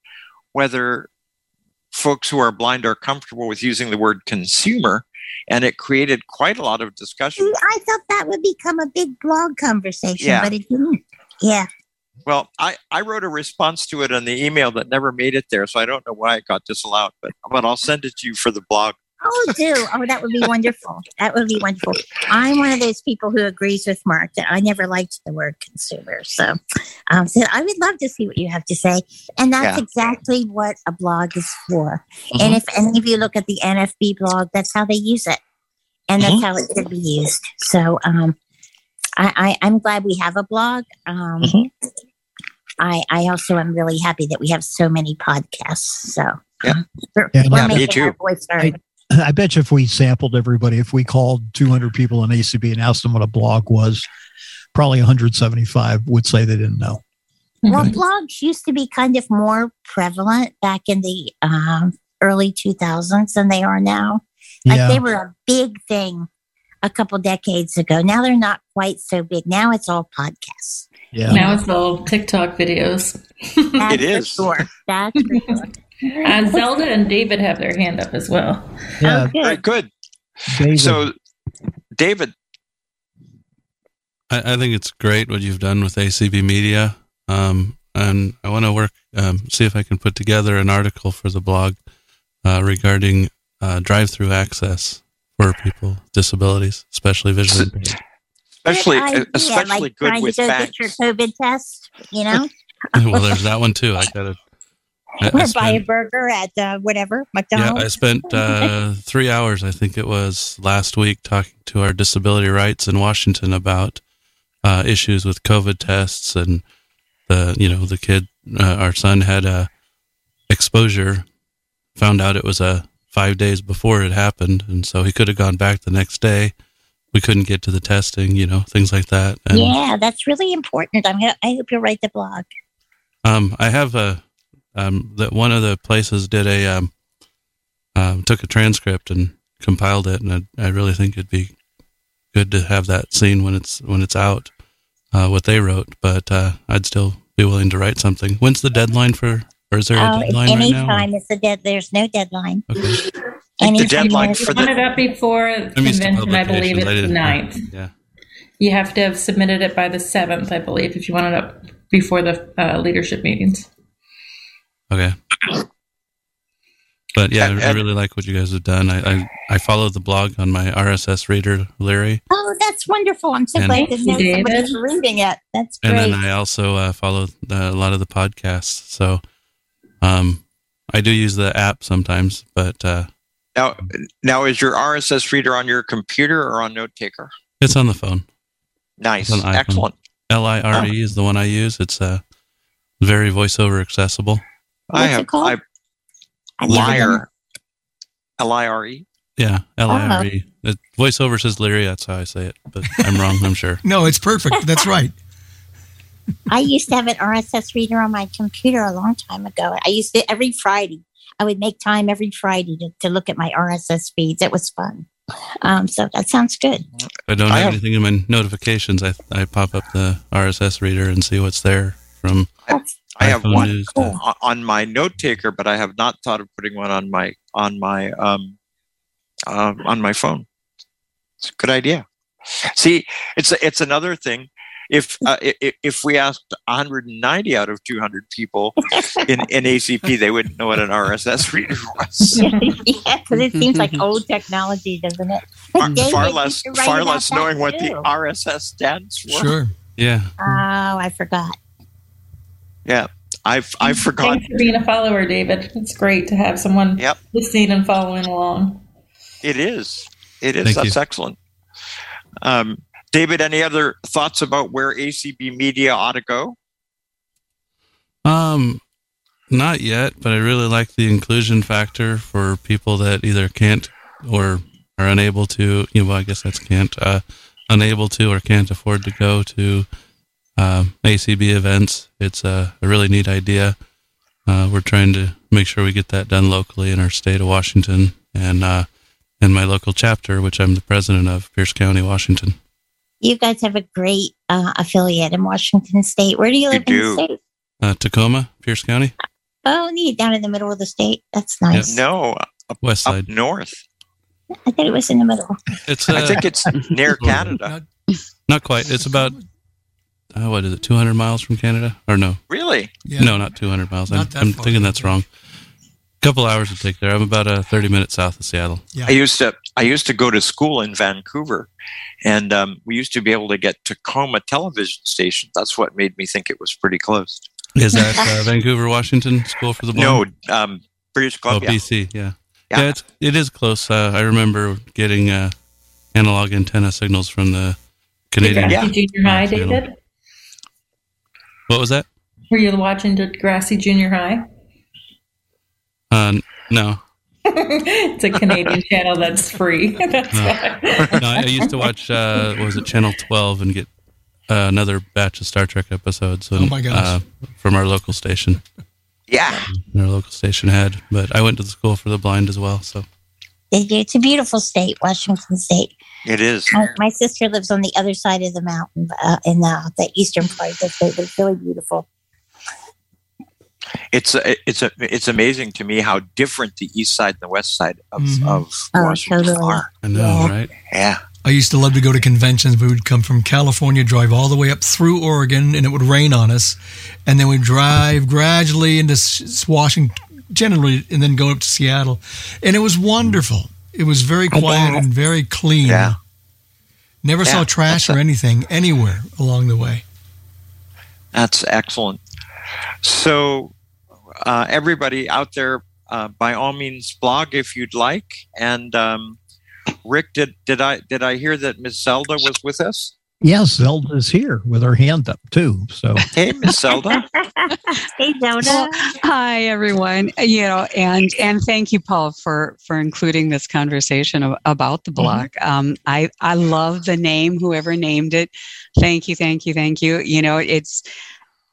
whether folks who are blind are comfortable with using the word consumer and it created quite a lot of discussion. I thought that would become a big blog conversation, yeah. but it didn't. Yeah. Well, I, I wrote a response to it on the email that never made it there, so I don't know why it got disallowed, but but I'll send it to you for the blog Oh, do. Oh, that would be wonderful. That would be wonderful. I'm one of those people who agrees with Mark that I never liked the word consumer. So, um, so I would love to see what you have to say. And that's yeah. exactly what a blog is for. Mm-hmm. And if any of you look at the NFB blog, that's how they use it. And that's mm-hmm. how it should be used. So, um, I, I, am glad we have a blog. Um, mm-hmm. I, I also am really happy that we have so many podcasts. So, yeah, we're, yeah, we're me too. I, I bet you if we sampled everybody, if we called 200 people in ACB and asked them what a blog was, probably 175 would say they didn't know. Well, blogs used to be kind of more prevalent back in the um, early 2000s than they are now. Like yeah. they were a big thing a couple decades ago. Now they're not quite so big. Now it's all podcasts. Yeah. Now it's all TikTok videos. it is. sure. That's for sure. And Zelda and David have their hand up as well. Yeah, okay. very good. David. So, David, I, I, think it's great what you've done with ACB Media, um, and I want to work um, see if I can put together an article for the blog uh, regarding uh, drive-through access for people with disabilities, especially visually. impaired. especially Good idea, especially like good trying with to go banks. get your COVID test, you know, well, there's that one too. I gotta. I, I or buy a spent, burger at uh, whatever yeah, I spent uh, three hours, I think it was last week, talking to our disability rights in Washington about uh, issues with COVID tests and the, you know, the kid, uh, our son had a exposure, found out it was a five days before it happened, and so he could have gone back the next day. We couldn't get to the testing, you know, things like that. And, yeah, that's really important. I'm, ho- I hope you'll write the blog. Um, I have a um, that one of the places did a um, um, took a transcript and compiled it, and I, I really think it'd be good to have that scene when it's when it's out, uh, what they wrote. But uh, I'd still be willing to write something. When's the deadline for? Or is there a Oh, deadline right now? anytime it's a dead. There's no deadline. Okay. the deadline there's- for Want the it up before I'm convention, I believe it's I the didn't- Yeah. You have to have submitted it by the seventh, I believe, if you want it up before the uh, leadership meetings. Okay. But yeah, I, I really like what you guys have done. I, I I follow the blog on my RSS reader, Larry. Oh, that's wonderful. I'm so And- glad to Thank know somebody's reading it. That's and then I also uh, follow the, a lot of the podcasts. So, um, I do use the app sometimes, but uh, now now is your RSS reader on your computer or on Note Taker? it's on the phone. Nice, It's on iPhone. excellent. L I R E is the one I use. It's uh, very voiceover accessible. I What's it have called? I I've never done liar L I R E. Yeah, L I R E. It- Voiceover says Larry. That's how I say it, but I'm wrong. I'm sure. No, it's perfect. That's right. I used to have an RSS reader on my computer a long time ago. I used to every Friday. I would make time every Friday to, to look at my RSS feeds. It was fun. Um, so that sounds good. I don't I have have- anything in my notifications, I I pop up the RSS reader and see what's there from. That's I have one news to- on my note taker, but I have not thought of putting one on my on my um, um on my phone. It's a good idea. See, it's it's another thing. If uh, if, if we asked 190 out of 200 people in, in ACB, they wouldn't know what an RSS reader was. yeah, because it seems like old technology, doesn't it? Far, far less far less that knowing what the. RSS stands for. Sure. Yeah, Oh, I forgot. Yeah, I've I forgot. Thanks for being a follower, David. It's great to have someone Yep. listening and following along. It is. It is. Thank That's you. excellent. Um, David, any other thoughts about where ACB Media ought to go? Um, not yet, but I really like the inclusion factor for people that either can't or are unable to. You know, well, I guess that's can't, uh, unable to or can't afford to go to um, ACB events. It's a, a really neat idea. Uh, we're trying to make sure we get that done locally in our state of Washington and uh, in my local chapter, which I'm the president of, Pierce County, Washington. You guys have a great uh, affiliate in Washington State. Where do you We live in do. the state? Uh, Tacoma, Pierce County, Oh, neat. Down in the middle of the state. That's nice. No, up, west up side. north. I thought it was in the middle. It's uh, I think it's near Canada. Not quite. It's about uh, what is it? Two hundred miles from Canada? Or no? Really? Yeah. No, not two hundred miles. I'm, that I'm far. thinking that's wrong. A couple hours to take there. I'm about uh, thirty minutes south of Seattle. Yeah. I used to I used to go to school in Vancouver, and um, we used to be able to get Tacoma television station. That's what made me think it was pretty close. Is that uh, Vancouver, Washington School for the No, Blind? um, British Columbia. oh, BC. Yeah, Yeah. yeah. it's it is close. Uh, I remember getting uh, analog antenna signals from the Canadian. Yeah. Grassy Junior High, channel. David? What was that? Were you watching the Grassy Junior High? Uh, no, it's a Canadian channel that's free. That's No. why. no. I, I used to watch. Uh, what was it Channel Twelve and get uh, another batch of Star Trek episodes. And, Oh my gosh. Uh, from our local station. Yeah, our local station had. But I went to the school for the blind as well. So They do. It's a beautiful state, Washington State. it is. My, my sister lives on the other side of the mountain, uh, in the, the eastern part of the state. It's really beautiful. It's a, it's a, it's amazing to me how different the east side and the west side of, Mhm. of Oh, Washington totally. are. I know, Yeah. right? Yeah, I used to love to go to conventions. We would come from California, drive all the way up through Oregon, and it would rain on us. And then we'd drive gradually into S- Washington, generally, and then go up to Seattle. And it was wonderful. It was very quiet and very clean. Yeah. Never Yeah, saw trash or anything anywhere along the way. That's excellent. So, uh, everybody out there, uh, by all means, blog if you'd like. And um, Rick, did did I did I hear that Miss Zelda was with us? Yes, Zelda's here with her hand up too. So Hey, Miss Zelda. hey, Zelda. Hi, everyone. You know, and and thank you, Paul, for for including this conversation about the blog. Um, I I love the name. Whoever named it, thank you, thank you, thank you. You know, it's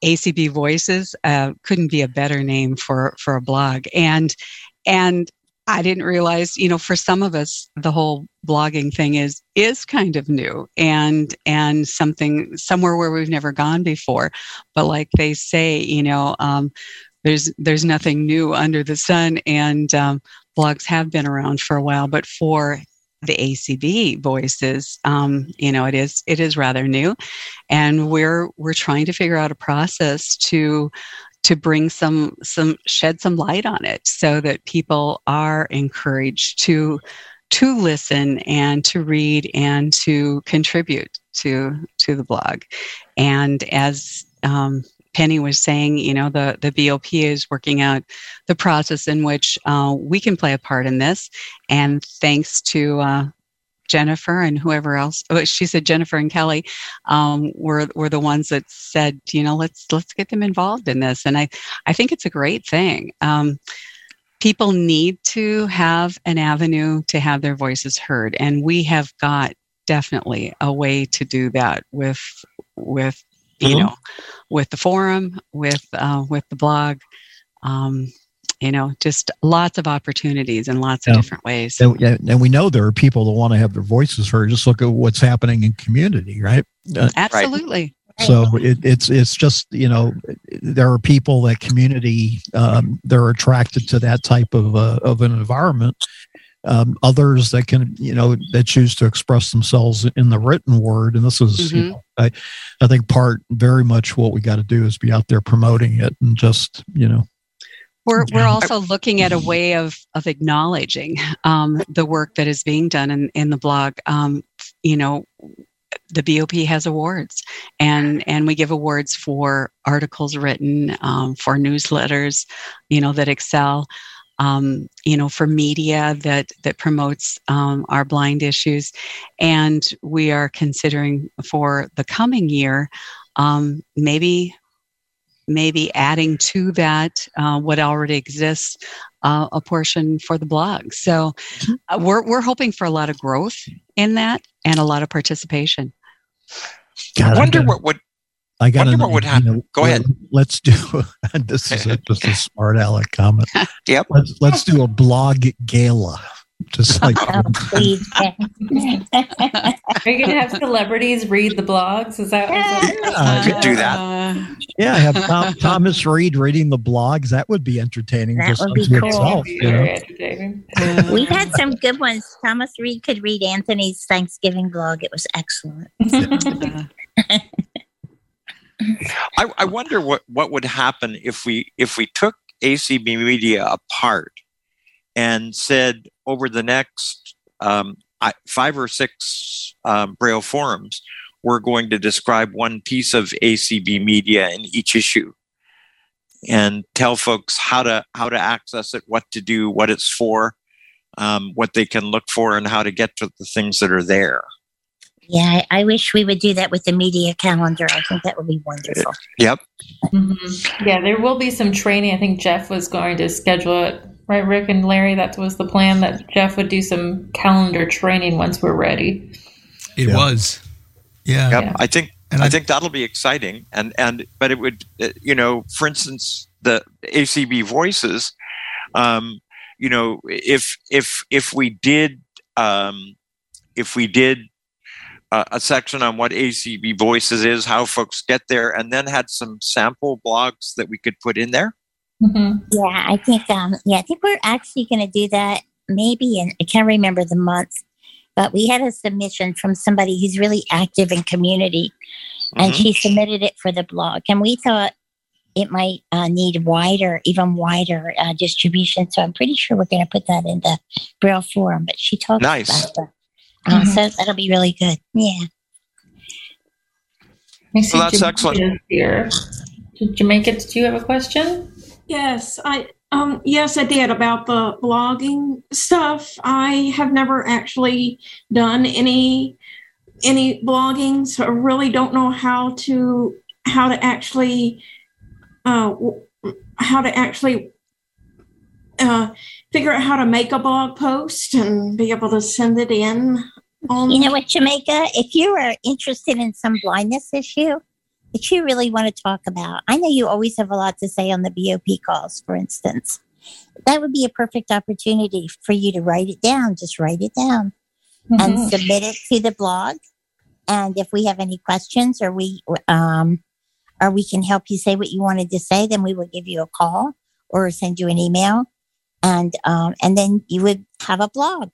ACB Voices. Uh, couldn't be a better name for for a blog. And and I didn't realize, you know, for some of us, the whole blogging thing is is kind of new and and something somewhere where we've never gone before. But like they say, you know, um, there's there's nothing new under the sun, and um, blogs have been around for a while. But for the ACB voices, um, you know, it is it is rather new, and we're we're trying to figure out a process to to bring some some shed some light on it so that people are encouraged to to listen and to read and to contribute to to the blog. And as um, penny was saying you know the the bop is working out the process in which uh, we can play a part in this. And thanks to uh, Jennifer and whoever else. oh, She said Jennifer and Kelly um, were were the ones that said, you know, let's let's get them involved in this. And I I think it's a great thing. Um, people need to have an avenue to have their voices heard, and we have got definitely a way to do that with with you Mhm. know with the forum with uh, with the blog. Um, you know, just lots of opportunities in lots of Yeah. different ways. and, and we know there are people that want to have their voices heard. Just look at what's happening in community, right? Uh, Absolutely. so it, it's it's just you know there are people that community um, they're attracted to that type of uh, of an environment. Um, others that can you know that choose to express themselves in the written word, and this is you Mhm. know I I think part very much what we got to do is be out there promoting it and just you know We're, we're also looking at a way of, of acknowledging um, the work that is being done in, in the blog. Um, you know, the BOP has awards, and, and we give awards for articles written, um, for newsletters, you know, that excel. Um, you know, for media that that promotes um, our blind issues, and we are considering for the coming year, um, maybe maybe adding to that uh, what already exists uh, a portion for the blog so uh, we're, we're hoping for a lot of growth in that and a lot lot of participation God, I wonder gotta- what would I got wonder what would happen. Go ahead. Let's do. this is a, just a smart aleck comment. Yep. Let's let's do a blog gala, just like Oh, please. Are you going to have celebrities read the blogs? Is that Uh, could do that. Uh, yeah, have Tom, Thomas Reed reading the blogs. That would be entertaining. That just would be cool. itself, you know? We've had some good ones. Thomas Reed could read Anthony's Thanksgiving blog. It was excellent. I, I wonder what, what would happen if we if we took ACB Media apart and said over the next um, five or six um, Braille forums, we're going to describe one piece of ACB Media in each issue and tell folks how to how to access it, what to do, what it's for, um, what they can look for, and how to get to the things that are there. Yeah, I, I wish we would do that with the media calendar. I think that would be wonderful. Yep. Mhm. Yeah, there will be some training. I think Jeff was going to schedule it, right, Rick and Larry? That was the plan that Jeff would do some calendar training once we're ready. It Yeah. was. Yeah. Yep. Yeah. I think And I I, think that'll be exciting. And and but it would uh, you know, for instance, the ACB voices, um, you know, if if if we did um, if we did uh, a section on what ACB voices is, how folks get there, and then had some sample blogs that we could put in there. Hmm Yeah, I think um yeah, I think we're actually gonna do that maybe in I can't remember the month, but we had a submission from somebody who's really active in community and Mhm. she submitted it for the blog. And we thought it might uh, need wider, even wider uh, distribution. So I'm pretty sure we're going to put that in the Braille forum. But she talked Nice. about that. Uh, Mhm. So that'll be really good. Yeah. I see Well, that's Jamaica excellent. is Here. Jamaica, did you have a question? Yes, I um yes I did about the blogging stuff. I have never actually done any any blogging, so I really don't know how to how to actually uh how to actually uh figure out how to make a blog post and be able to send it in on You know what, Jamaica? If you are interested in some blindness issue that you really want to talk about, I know you always have a lot to say on the BOP calls, for instance. That would be a perfect opportunity for you to write it down. Just write it down and Mhm. submit it to the blog. And if we have any questions or we um, or we can help you say what you wanted to say, then we will give you a call or send you an email, and um, and then you would have a blog.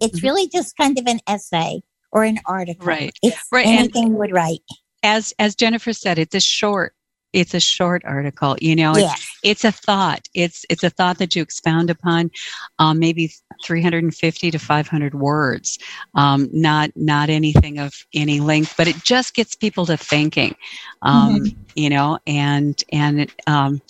It's Mhm. really just kind of an essay or an article. Right. It's Right, and- anything you would write. As as Jennifer said, it's a short it's a short article. You know, it's, Yes. it's a thought. It's it's a thought that you expound upon, um, maybe 350 to 500 words. Um, not not anything of any length, but it just gets people to thinking. Um, You know, and and it, um,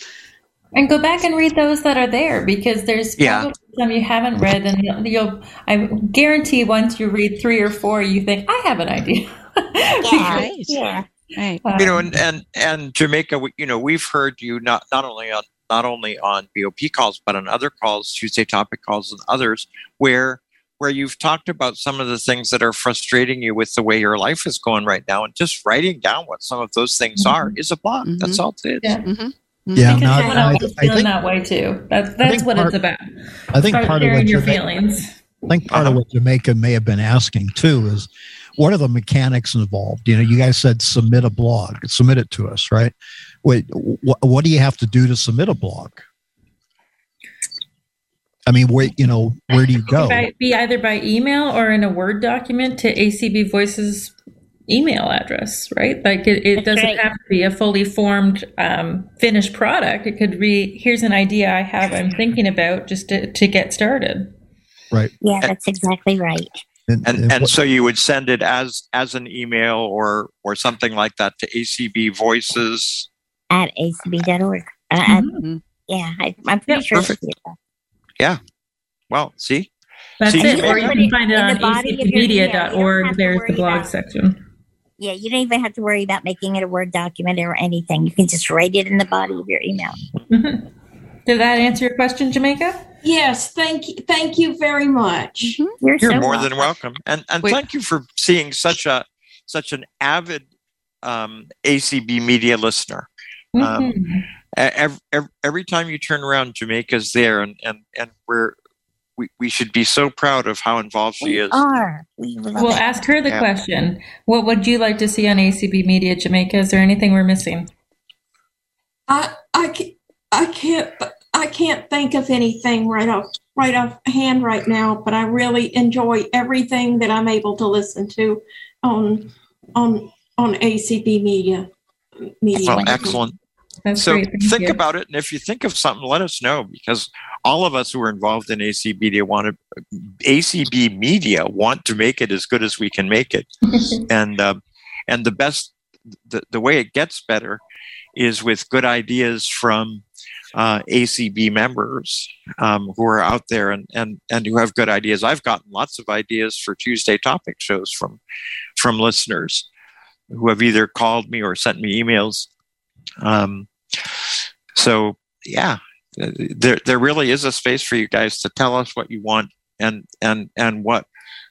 And go back and read those that are there because there's Yeah. probably some you haven't read, and you'll, you'll. I guarantee once you read three or four, you think I have an idea. Yeah. Right. Yeah. right. you know Um, and and and jamaica you know we've heard you not not only on not only on bop calls but on other calls tuesday topic calls and others where where you've talked about some of the things that are frustrating you with the way your life is going right now and just writing down what some of those things are is a blog that's all it is Yeah. Mhm. Yeah, because no, someone I, else is feeling think that way too. That's that's what part- it's about. I think Start part of what your Jamaica, feelings. I think part of what Jamaica may have been asking too is what are the mechanics involved? You know, you guys said submit a blog, submit it to us, right? Wait, wh- what do you have to do to submit a blog? I mean, where you know, where do you go? By, be either by email or in a Word document to ACB Voices email address, right? Like it, it doesn't right. have to be a fully formed um, finished product. It could be here's an idea I have I'm thinking about just to, to get started. Right. Yeah, that's exactly right. And, and and and what- so you would send it as as an email or or something like that to acb voices At acb.org. Uh, Mm-hmm. yeah, I, I'm pretty Yeah, sure. perfect. it's that. well see That's See, it. Or you can find it in the on body of your email. Acbmedia.org. There's the blog about- section. Yeah, you don't even have to worry about making it a Word document or anything. You can just write it in the body of your email. Did that answer your question, Jamaica? Yes, thank you thank you very much. You're, you're so more welcome. than welcome and and Wait. thank you for seeing such a such an avid um, acb media listener Um, Mhm. every, every time you turn around jamaica's there and and and we're we, we should be so proud of how involved she is are. We love We'll ask her the Yeah. question. What would you like to see on ACB Media, Jamaica? Is there anything we're missing? I I can't I can't I can't think of anything right off right off hand right now, but I really enjoy everything that I'm able to listen to on on on ACB media media. well excellent That's so great. Thank think you. about it and if you think of something let us know because all of us who are involved in acb media want to acb media want to make it as good as we can make it and um, and the best the, the way it gets better is with good ideas from uh, acb members um, who are out there and, and and who have good ideas. I've gotten lots of ideas for tuesday topic shows from from listeners who have either called me or sent me emails. Um, so yeah there there really is a space for you guys to tell us what you want and and and what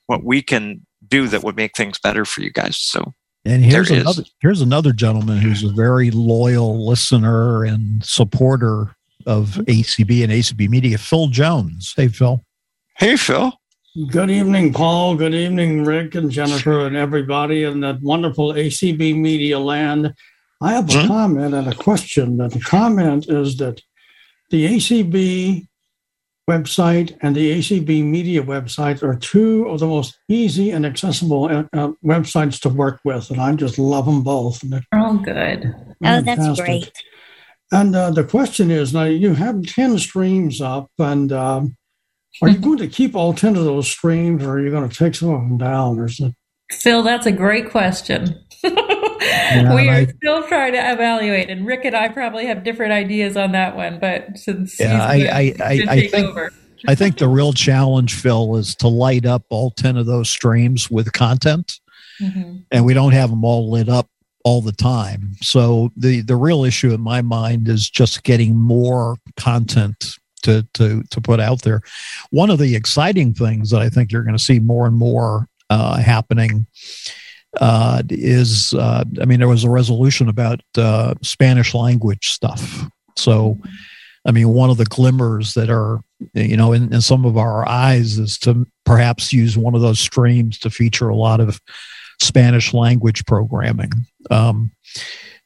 what we can do that would make things better for you guys. So And here's There is. another here's another gentleman who's a very loyal listener and supporter of ACB and ACB Media, Phil Jones. Hey Phil. hey phil Good evening, Paul. Good evening, Rick and Jennifer and everybody in that wonderful ACB media land. I have a Mhm. comment and a question. And the comment is that the ACB website and the ACB media website are two of the most easy and accessible uh, uh, websites to work with. And I just love them both. And they're Oh, good. Oh, that's great. And uh, the question is now you have 10 streams up, and um, are you going to keep all 10 of those streams or are you going to take some of them down? Or is it... Phil, that's a great question. yeah, we are still trying to evaluate, and Rick and I probably have different ideas on that one. But since yeah, I, I, I, I think over. I think the real challenge, Phil, is to light up all ten of those streams with content, mm-hmm. and we don't have them all lit up all the time. So the the real issue in my mind is just getting more content to to to put out there. One of the exciting things that I think you're going to see more and more uh, happening uh, is, uh, I mean, there was a resolution about uh, Spanish language stuff. So, I mean, one of the glimmers that are, you know, in, in some of our eyes is to perhaps use one of those streams to feature a lot of Spanish language programming. Um,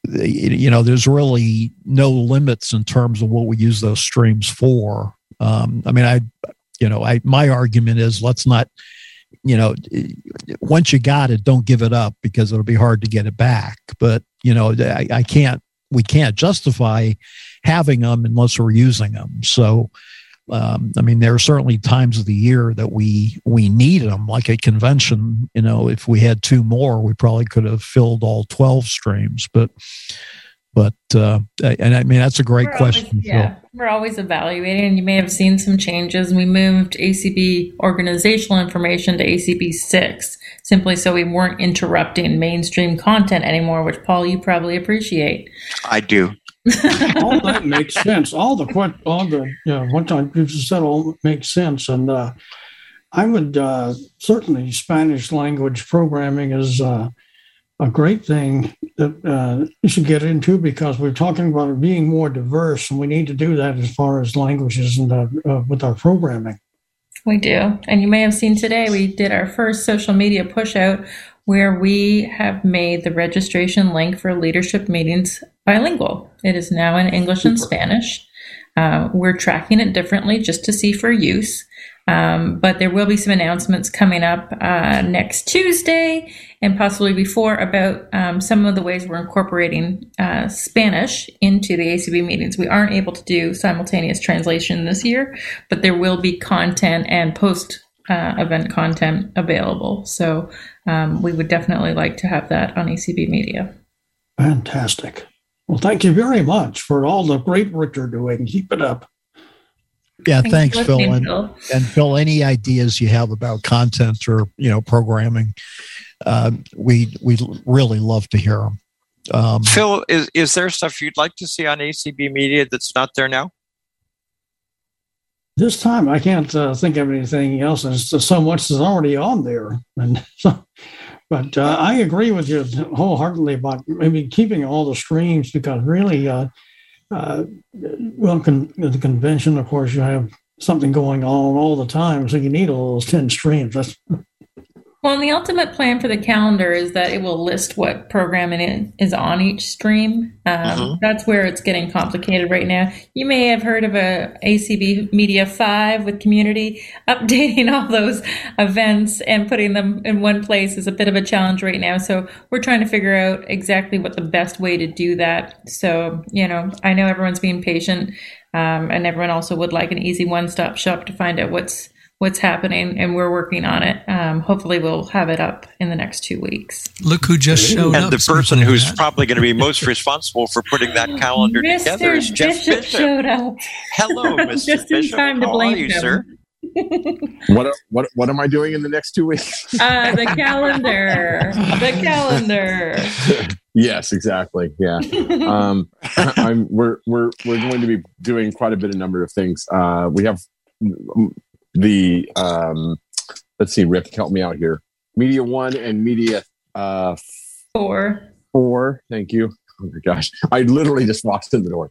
you know, there's really no limits in terms of what we use those streams for. Um, I mean, I, you know, I my argument is let's not, you know, once you got it, don't give it up because it'll be hard to get it back. But you know, I, I can't, we can't justify having them unless we're using them. So, um, I mean, there are certainly times of the year that we we need them, like a convention. You know, if we had two more, we probably could have filled all twelve streams. But but uh, and I mean that's a great we're question. Always, yeah, Phil. we're always evaluating. And you may have seen some changes. We moved ACB organizational information to ACB six simply so we weren't interrupting mainstream content anymore, which Paul you probably appreciate. I do all that makes sense. All the what all the you know, what you said all makes sense, and uh, I would uh, certainly Spanish language programming is uh, a great thing that uh, you should get into because we're talking about being more diverse, and we need to do that as far as languages and uh, uh, with our programming. We do, and you may have seen today we did our first social media push out where we have made the registration link for leadership meetings bilingual. It is now in English and Spanish. Uh, we're tracking it differently just to see for use. Um, but there will be some announcements coming up uh, next Tuesday and possibly before about um, some of the ways we're incorporating uh, Spanish into the ACB meetings. We aren't able to do simultaneous translation this year, but there will be content and post uh, event content available. So um, we would definitely like to have that on ACB Media. Fantastic. Well, thank you very much for all the great work you're doing. Keep it up. Yeah, thanks, thanks Phil. And, Phil. and Phil, any ideas you have about content or you know programming, uh, we we really love to hear them. Um, Phil, is is there stuff you'd like to see on ACB Media that's not there now? This time, I can't uh, think of anything else. And so much is already on there, and so but uh, I agree with you wholeheartedly about maybe keeping all the streams because really, uh, uh, well, con- the convention, of course, you have something going on all the time, so you need all those ten streams. That's well, and the ultimate plan for the calendar is that it will list what programming is on each stream. Um, uh-huh. That's where it's getting complicated right now. You may have heard of a ACB Media 5 with community. Updating all those events and putting them in one place is a bit of a challenge right now. So we're trying to figure out exactly what the best way to do that. So, you know, I know everyone's being patient um, and everyone also would like an easy one stop shop to find out what's what's happening, and we're working on it. Um, hopefully, we'll have it up in the next two weeks. Look who just showed and up. And the person who's probably going to be most responsible for putting that calendar Mr. together is Jeff Bishop. showed up. Hello, Mr. just in Bishop. time to blame you, him. sir? what what what am I doing in the next two weeks? uh, the calendar. the calendar. yes, exactly. Yeah. Um, I'm we're we're we're going to be doing quite a bit of number of things. Uh, we have the um, let's see, Rick, help me out here. Media one and media uh, four. Four. Thank you. Oh my gosh, I literally just walked in the door.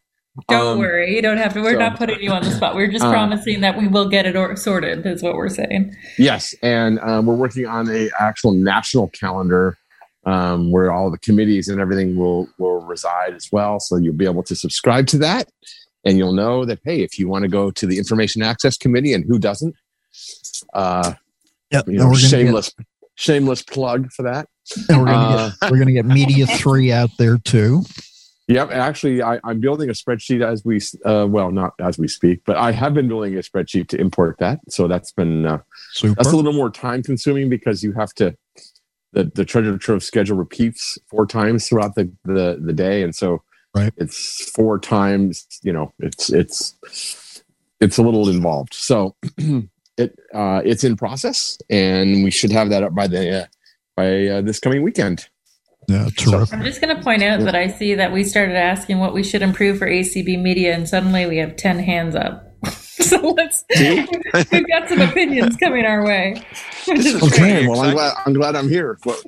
Don't um, worry, you don't have to. We're so, not putting you on the spot. We're just uh, promising that we will get it or- sorted. Is what we're saying. Yes, and um, we're working on a actual national calendar um, where all the committees and everything will will reside as well. So you'll be able to subscribe to that and you'll know that hey, if you want to go to the Information Access Committee, and who doesn't, uh, yep, you know, shameless, get, shameless plug for that. And we're gonna uh, get we're gonna get Media Three out there too. Yep. Actually, I, I'm building a spreadsheet as we, uh, well, not as we speak, but I have been building a spreadsheet to import that. So that's been, uh, that's a little more time consuming because you have to, the, the treasure trove schedule repeats four times throughout the, the, the day. And so Right. it's four times, you know, it's, it's, it's a little involved. So it, uh, it's in process and we should have that up by the, uh, by uh, this coming weekend. Yeah, terrific. I'm just going to point out that I see that we started asking what we should improve for ACB media, and suddenly we have 10 hands up. so let's, we've got some opinions coming our way. Okay, well, I'm glad I'm glad I'm here. What,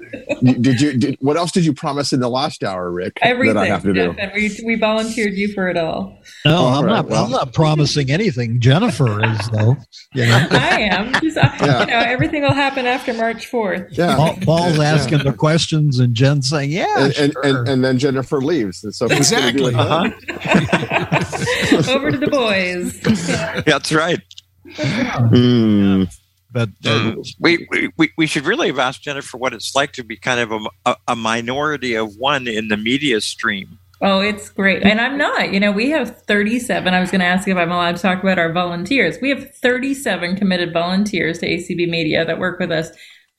did you? Did, what else did you promise in the last hour, Rick? Everything. that I have to do. Jeff, and we, we volunteered you for it all. No, All I'm right, not. well. I'm not promising anything. Jennifer is though. You know, I am. Just, uh, Yeah. You know, everything will happen after March 4th. Yeah, Paul, Paul's Yeah. asking the questions and Jen saying, "Yeah, and, and, sure." and and then Jennifer leaves. And so who's gonna do it Exactly. Over to the boys. That's right. Hmm. but uh, Mm. We, we we should really have asked Jennifer what it's like to be kind of a, a, a minority of one in the media stream. Oh, it's great. And I'm not. You know, we have 37. I was going to ask if I'm allowed to talk about our volunteers. We have 37 committed volunteers to ACB Media that work with us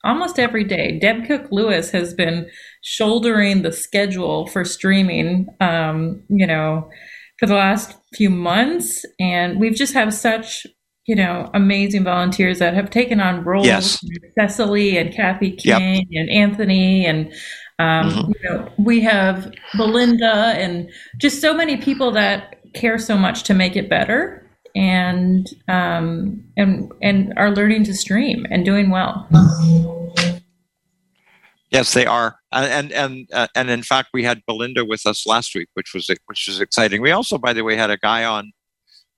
almost every day. Deb Cook Lewis has been shouldering the schedule for streaming, um, you know, for the last few months. And we've just have such, you know, amazing volunteers that have taken on roles. Yes. Cecily and Kathy Yep. King and Anthony and um, Mhm. you know, we have Belinda and just so many people that care so much to make it better and um, and and are learning to stream and doing well. Yes, they are, and and uh, and in fact, we had Belinda with us last week, which was which was exciting. We also, by the way, had a guy on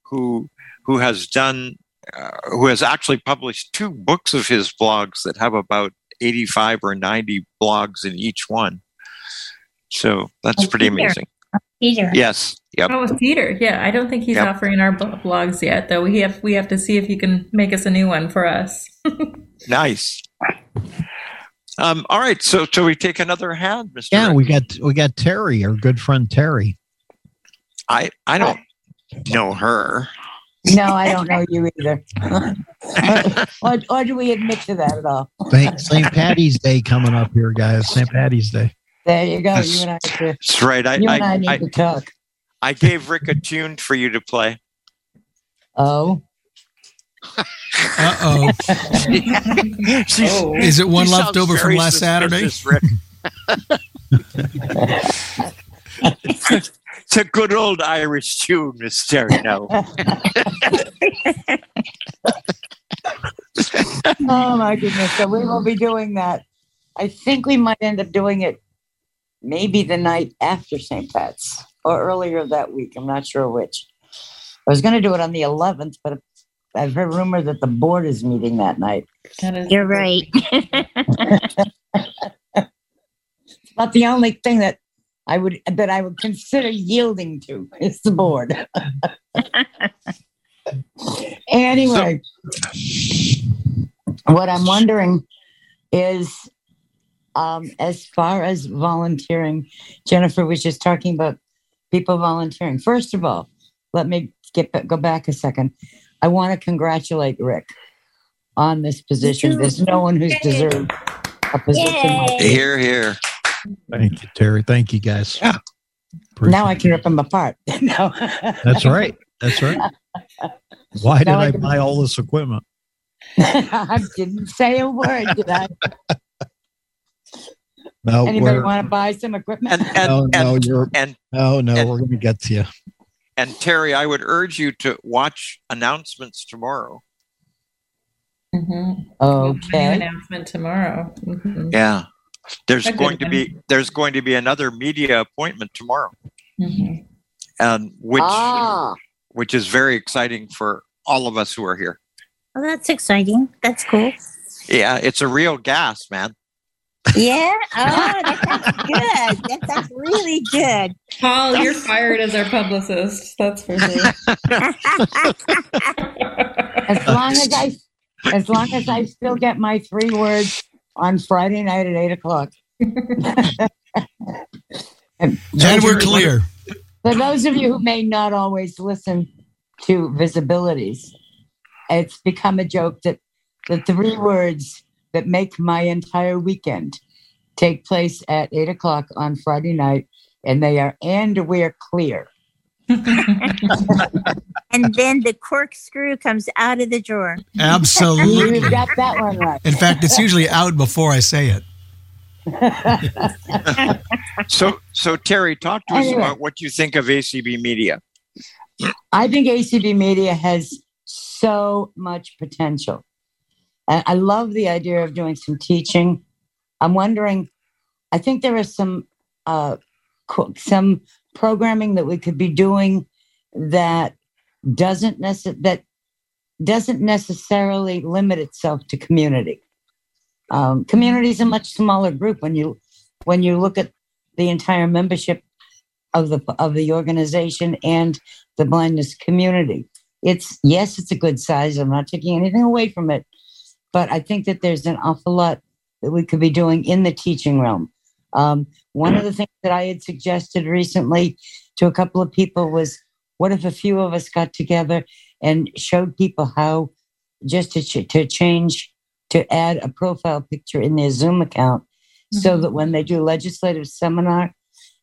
who who has done uh, who has actually published two books of his blogs that have about eighty five or ninety blogs in each one. So that's Oh, pretty Peter. amazing. Peter. Yes. Yep. Oh, Peter, yeah, I don't think he's Yep. offering our blogs yet, though. We have we have to see if he can make us a new one for us. Nice. Um, all right. So, shall we take another hand, Mr. yeah, we got we got Terry, our good friend Terry. I I don't know her. No, I don't know you either. or, or do we admit to that at all? St. St. Patty's Day coming up here, guys. St. Patty's Day. There you go. That's- You and I, have to- That's right. I you and I I, need I, to talk. I gave Rick a tune for you to play. Oh, Uh oh. Is it one left over from last Saturday? suspicious, it's a good old Irish tune, Miss Terry. No. oh my goodness. So we will be doing that. I think we might end up doing it maybe the night after St. Pat's or earlier that week. I'm not sure which. I was going to do it on the 11th, but I've heard rumor that the board is meeting that night. That is You're right. It's about the only thing that I would that I would consider yielding to is the board. anyway, what I'm wondering is, um, as far as volunteering, Jennifer was just talking about people volunteering. First of all, let me get go back a second. I want to congratulate Rick on this position. There's no one who's deserved a position like this. Hear, hear. Thank you, Terry. Thank you, guys. Yeah. Now I can rip them apart. no. That's right. That's right. Why did Now I I buy all this equipment? I didn't say a word, did I? No, Anybody want to buy some equipment? And and no, no, and, you're and no, no. and- we're going to get to you. And Terry, I would urge you to watch announcements tomorrow. Mhm. Okay. announcement tomorrow. Mhm. Yeah. There's A going to be there's going to be another media appointment tomorrow, Mhm. and which ah, which is very exciting for all of us who are here. Well, that's exciting. That's cool. Yeah, it's a real gas, man. Yeah. Oh, that sounds good. That sounds really good. Paul, you're fired as our publicist. That's for sure. as long as I, as long as I still get my three words on Friday night at eight o'clock. And we're clear. For those of you who may not always listen to visibilities, it's become a joke that the three words that make my entire weekend take place at eight o'clock on Friday night, and they are and we're clear. and then the corkscrew comes out of the drawer. Absolutely. You got that one right. In fact, it's usually out before I say it. So, so Terry, talk to us Anyway. about what you think of ACB Media. I think ACB Media has so much potential. And I love the idea of doing some teaching. I'm wondering, I think there is some uh, some programming that we could be doing that doesn't necess- that doesn't necessarily limit itself to community. Um, community is a much smaller group when you when you look at the entire membership of the of the organization and the blindness community. It's yes, it's a good size. I'm not taking anything away from it, but I think that there's an awful lot that we could be doing in the teaching realm. Um, one of the things that I had suggested recently to a couple of people was, what if a few of us got together and showed people how just to ch- to change to add a profile picture in their Zoom account, so that when they do legislative seminar,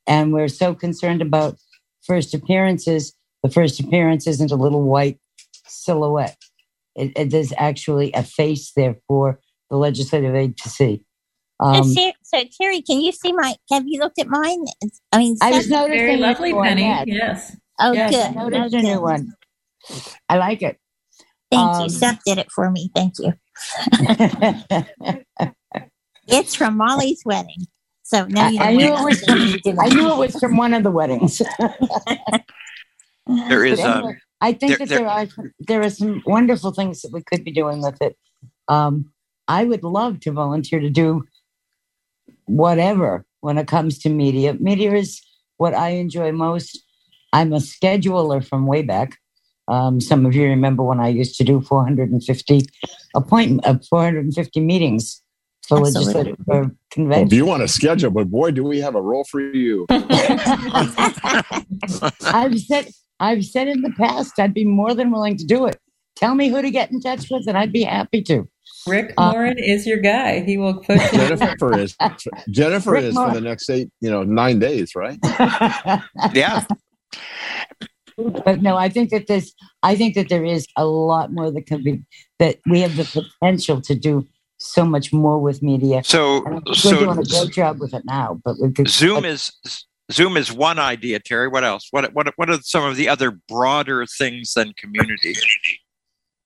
and we're so concerned about first appearances, the first appearance isn't a little white silhouette. It, it is actually a face there for the legislative aide to see. Um, Ter- so Terry, can you see my? Have you looked at mine? It's- I mean, I was Seth- noticing Very lovely, Penny. had. Yes. Oh, Yes, I good. noticed Oh, a new one. I like it. Thank Um, you. Seth did it for me. Thank you. It's from Molly's wedding. So now you know I, I knew it was from, I knew it was from one of the weddings. There is, a. um, anyway, I think there- that there, there- are there are some wonderful things that we could be doing with it. Um, I would love to volunteer to do whatever when it comes to media. Media is what I enjoy most. I'm a scheduler from way back. Um, some of you remember when I used to do 450 appointment, uh, 450 meetings for Absolutely. legislative for Well, if convention. you want to schedule, but boy, do we have a role for you. I've said I've said in the past I'd be more than willing to do it. Tell me who to get in touch with, and I'd be happy to. Rick Uh, is your guy. He will put. Jennifer is Jennifer Rick is for the next eight, you know, nine days, right? Yeah. but no, I think that this I think that there is a lot more that can be that we have the potential to do so much more with media. So, And we're so doing a great job with it now, but we could Zoom is Zoom is one idea, Terry. What else? What what what are some of the other broader things than community?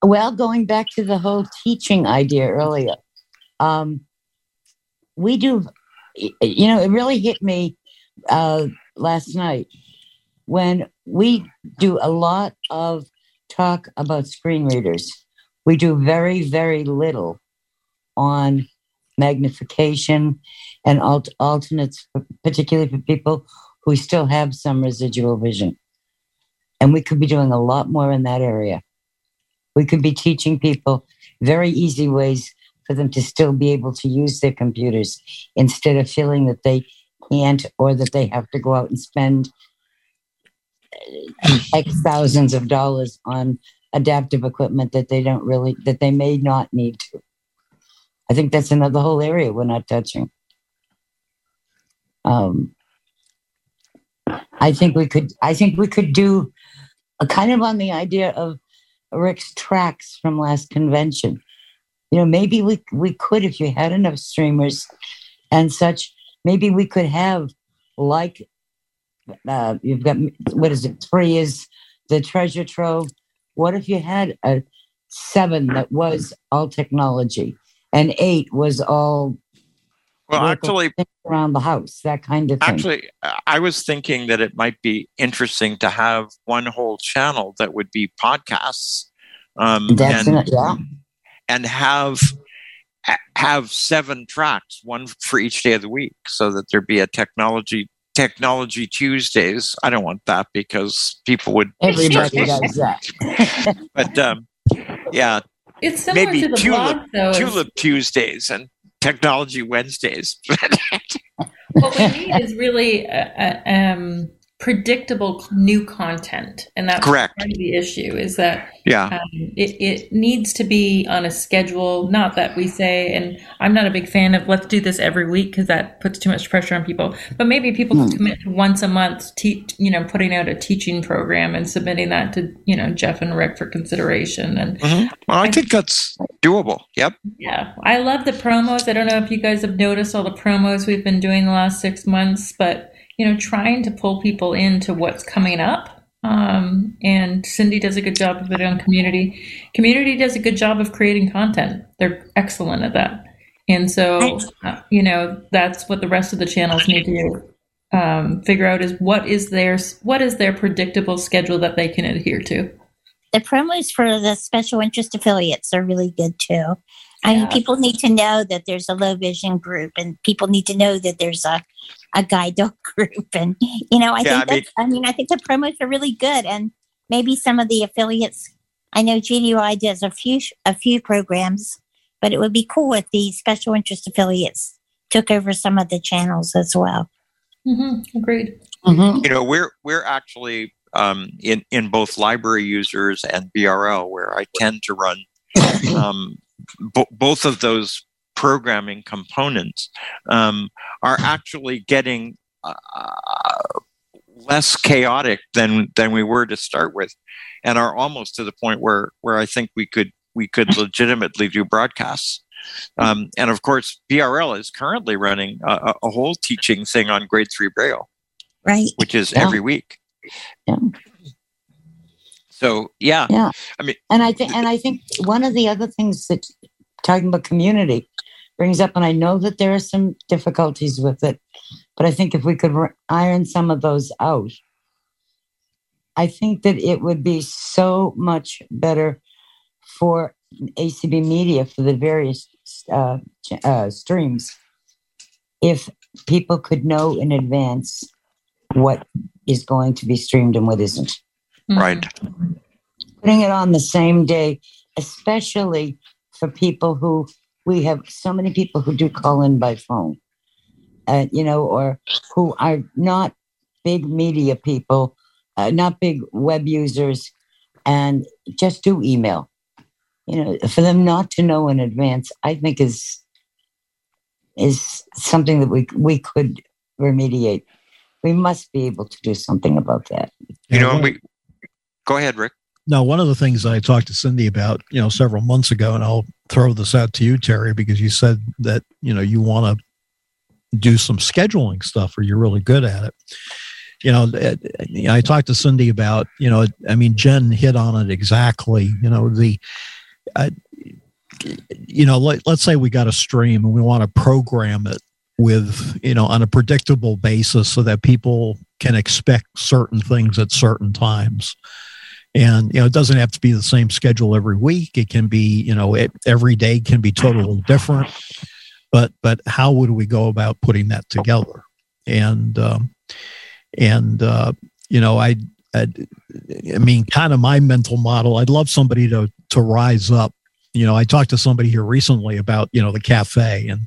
Well, going back to the whole teaching idea earlier, um, we do, you know, it really hit me uh, last night when we do a lot of talk about screen readers. We do very, very little on magnification and alt- alternates, particularly for people who still have some residual vision. And we could be doing a lot more in that area we could be teaching people very easy ways for them to still be able to use their computers instead of feeling that they can't or that they have to go out and spend X thousands of dollars on adaptive equipment that they don't really, that they may not need to. I think that's another whole area we're not touching. Um, I think we could, I think we could do a kind of on the idea of Rick's tracks from last convention. You know, maybe we we could, if you had enough streamers and such, maybe we could have like uh, you've got what is it? Three is the treasure trove. What if you had a seven that was all technology and eight was all Well, actually, around the house, that kind of thing. actually, I was thinking that it might be interesting to have one whole channel that would be podcasts, um, That's and an- yeah. and have have seven tracks, one for each day of the week, so that there'd be a technology technology Tuesdays. I don't want that because people would Everybody does that. But um, yeah, It's similar maybe to the tulip blog, though. is- tulip Tuesdays and technology Wednesdays. what we need is really uh, uh, um, predictable new content, and that's Correct. part of the issue. Is that Yeah. um, it, it needs to be on a schedule. Not that we say, and I'm not a big fan of let's do this every week because that puts too much pressure on people. But maybe people Hmm. can commit to once a month, te- you know, putting out a teaching program and submitting that to you know Jeff and Rick for consideration. And Mhm. Well, I think that's doable. Yep. yeah, I love the promos. I don't know if you guys have noticed all the promos we've been doing the last six months, but you know, trying to pull people into what's coming up. Um, and Cindy does a good job of it on community. Community does a good job of creating content. They're excellent at that. And so, uh, you know, that's what the rest of the channels need to um, figure out is what is their what is their predictable schedule that they can adhere to. The promos for the special interest affiliates are really good too. I mean, people need to know that there's a low vision group, and people need to know that there's a a guide dog group, and you know, I Yeah, think I mean- I mean, I think the promos are really good, and maybe some of the affiliates. I know GDI does a few a few programs, but it would be cool if the special interest affiliates took over some of the channels as well. Mm-hmm. Agreed. You know, we're we're actually um, in in both library users and BRL, where I tend to run um, bo- both of those programming components um, are actually getting uh, less chaotic than than we were to start with, and are almost to the point where where I think we could we could legitimately do broadcasts. Um, and of course, BRL is currently running a, a- a whole teaching thing on grade three Braille, Right. which is Yeah. every week. Yeah. So yeah, Yeah. I mean, And I think, and I think one of the other things that talking about community brings up, and I know that there are some difficulties with it, but I think if we could iron some of those out, I think that it would be so much better for ACB Media for the various uh, uh, streams if people could know in advance what is going to be streamed and what isn't right. putting it on the same day, especially for people who we have so many people who do call in by phone, uh, you know, or who are not big media people, uh, not big web users, and just do email. You know, for them not to know in advance, I think is is something that we we could remediate. We must be able to do something about that. You know, we go ahead, Rick. Now, one of the things I talked to Cindy about, you know, several months ago, and I'll throw this out to you, Terry, because you said that, you know, you want to do some scheduling stuff or you're really good at it. You know, eh, eh, I talked to Cindy about, you know, I mean, Jen hit on it exactly. You know, the, you know, let, let's say we got a stream and we want to program it with, you know, on a predictable basis so that people can expect certain things at certain times and you know it doesn't have to be the same schedule every week. It can be you know it, every day can be totally different. But but how would we go about putting that together? And um and uh you know i i, I mean kind of my mental model i'd love somebody to to rise up. You know i talked to somebody here recently about you know the cafe and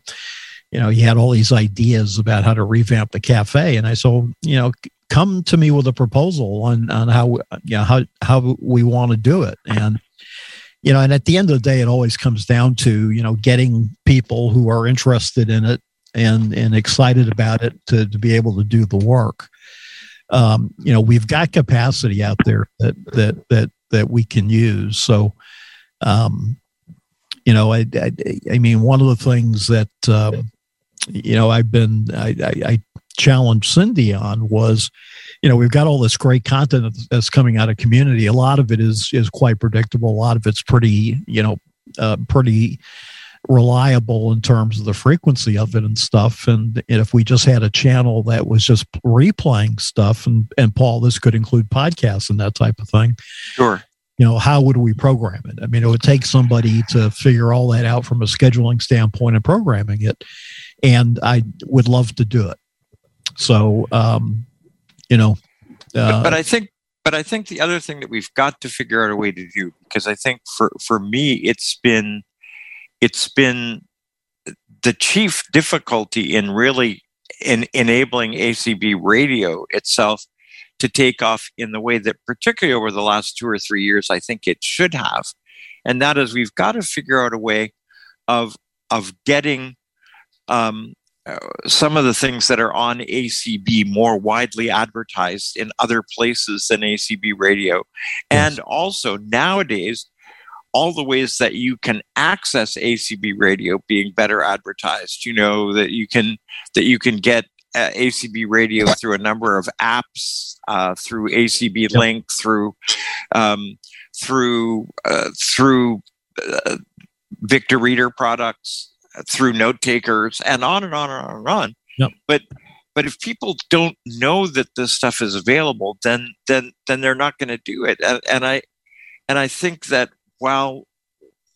you know he had all these ideas about how to revamp the cafe. And i said you know come to me with a proposal on on how you know how how we want to do it. And you know and at the end of the day it always comes down to you know getting people who are interested in it and and excited about it to, to be able to do the work. Um, you know we've got capacity out there that that that that we can use. So um, you know I, I i mean one of the things that um, you know i've been i i, I challenged cindy on was you know we've got all this great content that's coming out of community. A lot of it is is quite predictable. A lot of it's pretty you know uh, pretty reliable in terms of the frequency of it and stuff. And, and if we just had a channel that was just replaying stuff and and paul this could include podcasts and that type of thing Sure. you know how would we program it? I mean it would take somebody to figure all that out from a scheduling standpoint and programming it and i would love to do it so um you know uh, but, but I think but I think the other thing that we've got to figure out a way to do because I think for for me it's been it's been the chief difficulty in really in enabling ACB radio itself to take off in the way that, particularly over the last two or three years, I think it should have. And that is, we've got to figure out a way of of getting um, uh, some of the things that are on ACB more widely advertised in other places than ACB radio. And also nowadays, all the ways that you can access ACB radio being better advertised. You know that you can that you can get uh, ACB radio through a number of apps, uh, through ACB Link, through um, through uh, through uh, Victor Reader products, through note takers, and on and on and on and on. Yep. But but if people don't know that this stuff is available, then then then they're not going to do it. And, and I and I think that while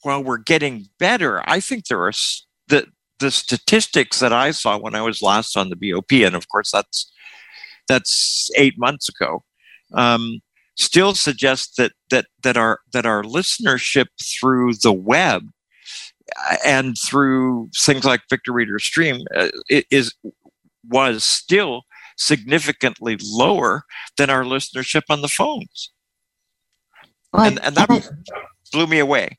while we're getting better, I think there are the the statistics that I saw when I was last on the BOP, and of course that's that's eight months ago. Um, still suggest that that that our that our listenership through the web and through things like Victor Reader Stream uh, i- is was still significantly lower than our listenership on the phones, Well, and and that blew me away.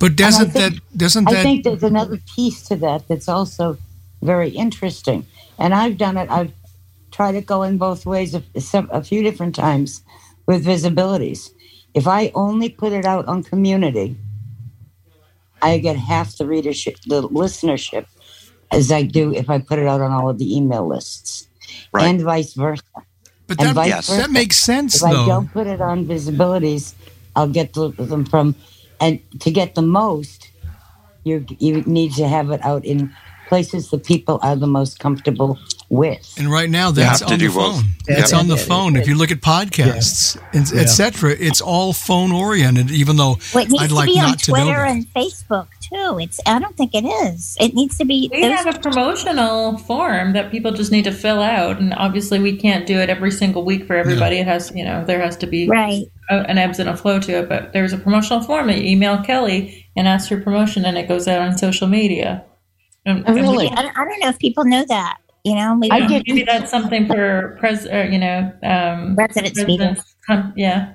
But doesn't think- that doesn't I that think there's another piece to that that's also very interesting. And I've done it. I've tried it going both ways a, a few different times with visibilities. If I only put it out on community, I get half the readership, the listenership, as I do if I put it out on all of the email lists, Right. and vice versa. but and that, vice yes. versa. that makes sense If I don't put it on visibilities, I'll get them from, and to get the most, you you need to have it out in places the people are the most comfortable with. And right now, that's on do the both. phone. It's on the phone. If you look at podcasts, and Yeah. etc., it's all phone oriented. Even though Well, it needs I'd to like be on not to know Twitter that. and Facebook too. It's I don't think it is. It needs to be. We those- have a promotional form that people just need to fill out, and obviously we can't do it every single week for everybody. It has, you know, there has to be right. a, an ebbs and a flow to it. But there's a promotional form that you email Kelly and ask for promotion, and it goes out on social media. And, Oh, and we really? I don't, I don't know if people know that. You know, we I get- maybe that's something for pres, or, you know, um, residents meeting. residents. Con- yeah.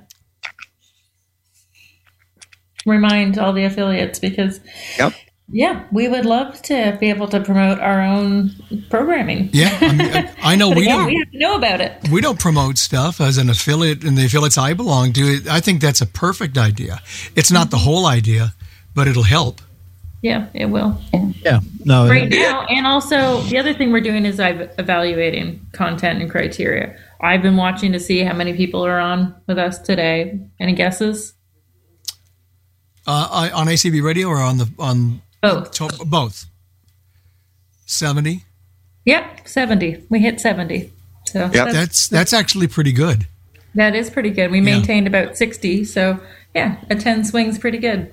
Remind all the affiliates because. Yep. Yeah, we would love to be able to promote our own programming. Yeah, I, mean, I- I know we again, don't. we have to know about it. we don't promote stuff as an affiliate in the affiliates I belong to. I think that's a perfect idea. It's not the whole idea, but it'll help. Yeah, it will. Yeah. No. right now and also the other thing we're doing is i'm evaluating content and criteria i've been watching to see how many people are on with us today any guesses Uh, on ACB radio or on the on both to- both. Seventy. yep 70 we hit 70 so that's, That's that's actually pretty good. that is pretty good we Yeah. maintained about 60 so yeah a 10 swings pretty good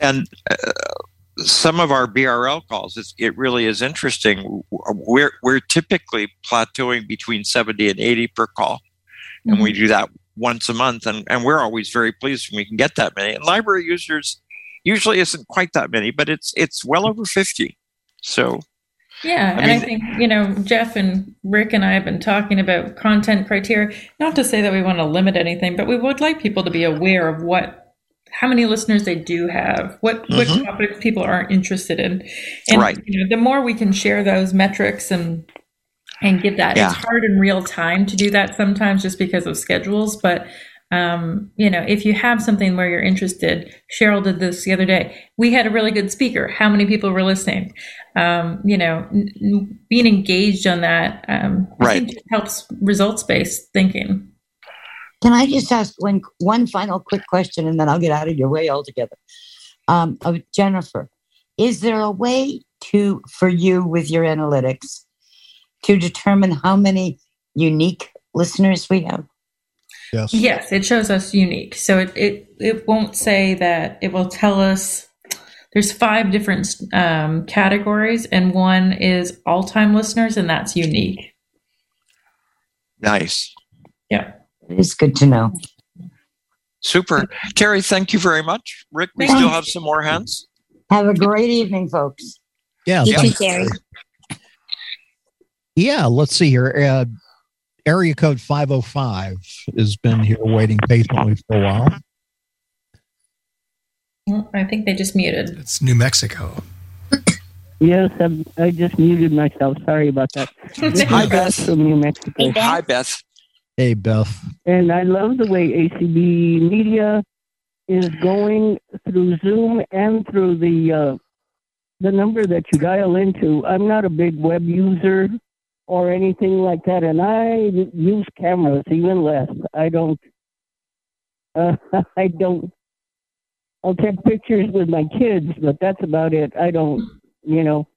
and uh, some of our BRL calls, it's, it really is interesting. We're we're typically plateauing between seventy and eighty per call, and we do that once a month, and, and we're always very pleased when we can get that many. And library users usually isn't quite that many, but it's it's well over fifty. So Yeah, I and I think you know Jeff and Rick and I have been talking about content criteria. Not to say that we want to limit anything, but we would like people to be aware of what, how many listeners they do have, what what Mhm. topics people aren't interested in, and Right. you know, the more we can share those metrics and and give that. Yeah. It's hard in real time to do that sometimes, just because of schedules, but. Um, you know, if you have something where you're interested, Cheryl did this the other day. We had a really good speaker. How many people were listening? um, you know, n- n- being engaged on that, um, Right. helps results based thinking. Can I just ask one one final quick question, and then I'll get out of your way altogether? Um, of Jennifer, is there a way to for you with your analytics to determine how many unique listeners we have? Yes. Yes, it shows us unique. So it, it, it won't say that, it will tell us there's five different um, categories, and one is all time listeners, and that's unique. nice, Yeah. It's good to know. super, Terry. Thank you very much, Rick. We still have some more hands. Have a great evening, folks. Yeah. You too, thanks. Terry. Yeah, let's see here. Uh, area code 505 has been here waiting patiently for a while. Well, I think they just muted. It's New Mexico. Yes, I'm, I just muted myself. Sorry about that. Hi, Beth. from New Mexico. Hi, Beth. Hey, Beth. And I love the way ACB Media is going through Zoom and through the uh, the number that you dial into. I'm not a big web user or anything like that, and I use cameras even less. I don't. Uh, I don't. I'll take pictures with my kids, but that's about it. I don't, you know.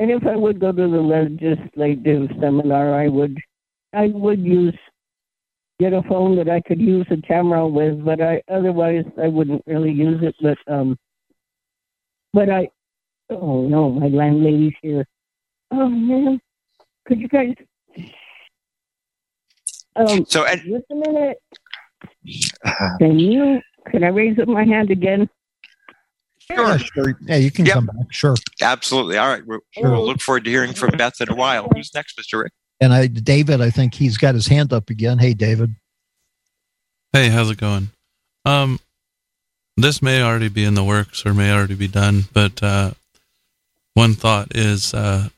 And if I would go to the legislative seminar, I would, I would use get a phone that I could use a camera with, but I otherwise I wouldn't really use it. But um, but I, oh no, my landlady's here. Oh man, could you guys? Um, So, and, just a minute. Can you? Can I raise up my hand again? Yeah, sure. Yeah, you can Yep. come back. Sure. Absolutely. All right. We'll, we'll look forward to hearing from Beth in a while. Who's next, Mr. Rick? And I, David, I think he's got his hand up again. Hey, David. Hey, how's it going? Um, this may already be in the works or may already be done, but uh, one thought is uh,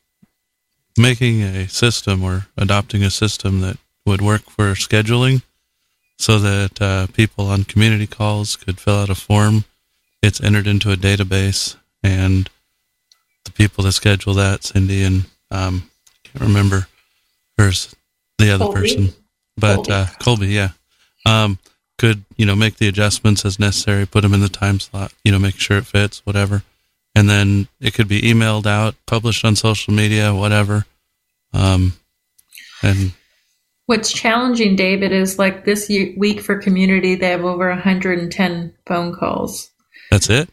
making a system or adopting a system that would work for scheduling so that uh, people on community calls could fill out a form. It's entered into a database, and the people that schedule that, Cindy and um, I can't remember who's the other Colby? person, but Colby. Uh, Colby, yeah, um, could you know make the adjustments as necessary, put them in the time slot, you know, make sure it fits, whatever, and then it could be emailed out, published on social media, whatever, um, and What's challenging, David, is like this week for community, they have over 110 phone calls. that's it.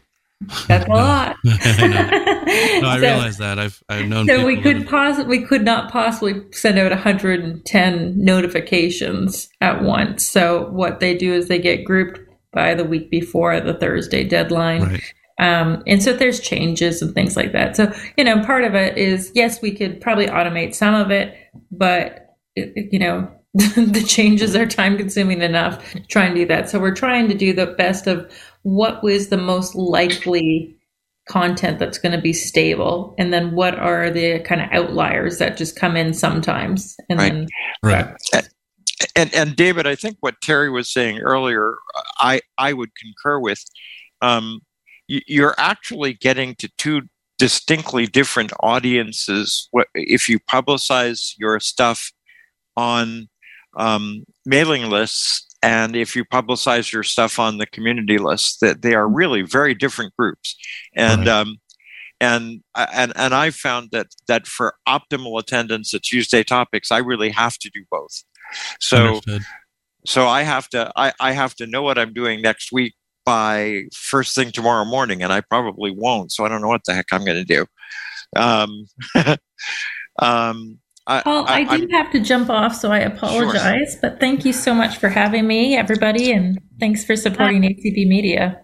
That's a lot. I. No, I So- realize that. I've I've known. So we could possibly we could not possibly send out 110 notifications at once. So what they do is they get grouped by the week before the Thursday deadline. Right. Um, and so there's changes and things like that. So, you know, part of it is, yes, we could probably automate some of it, but, you know, the changes are time consuming enough to try and do that. So we're trying to do the best of what was the most likely content that's going to be stable. And then what are the kind of outliers that just come in sometimes. And Right. then, right. and and David, I think what Terry was saying earlier, I I would concur with. Um, you're actually getting to two distinctly different audiences if you publicize your stuff on um, mailing lists and if you publicize your stuff on the community list that they are really very different groups and Right. um, and and and I found that that for optimal attendance at Tuesday topics I really have to do both so Understood. so I have to I, I have to know what I'm doing next week by first thing tomorrow morning, and I probably won't. So I don't know what the heck I'm going to do. Um, um, I, Paul, I, I'm- do have to jump off, so I apologize. But thank you so much for having me, everybody, and thanks for supporting ACB Media.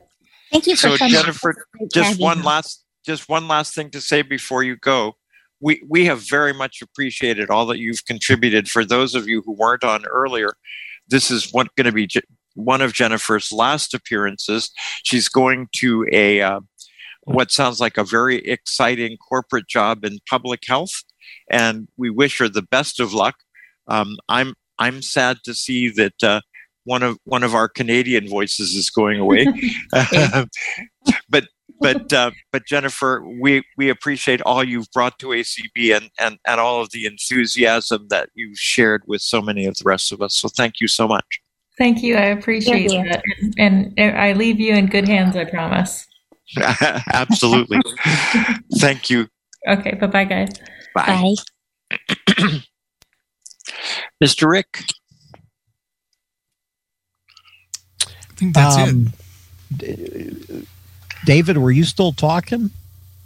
Thank you for so coming. Jennifer, Great to just you. one last just one last thing to say before you go. We we have very much appreciated all that you've contributed. For those of you who weren't on earlier, this is what going to be Je- one of Jennifer's last appearances. She's going to a uh, what sounds like a very exciting corporate job in public health, and we wish her the best of luck. Um, I'm I'm sad to see that uh, one of one of our Canadian voices is going away, but but uh, but Jennifer, we we appreciate all you've brought to ACB and and and all of the enthusiasm that you've shared with so many of the rest of us. So thank you so much. Thank you. I appreciate Yeah. that. And, and I leave you in good hands, I promise. Absolutely. thank you. Okay. Bye bye, guys. Bye. Bye. Mr. Rick. I think that's it. Um, D- David, were you still talking?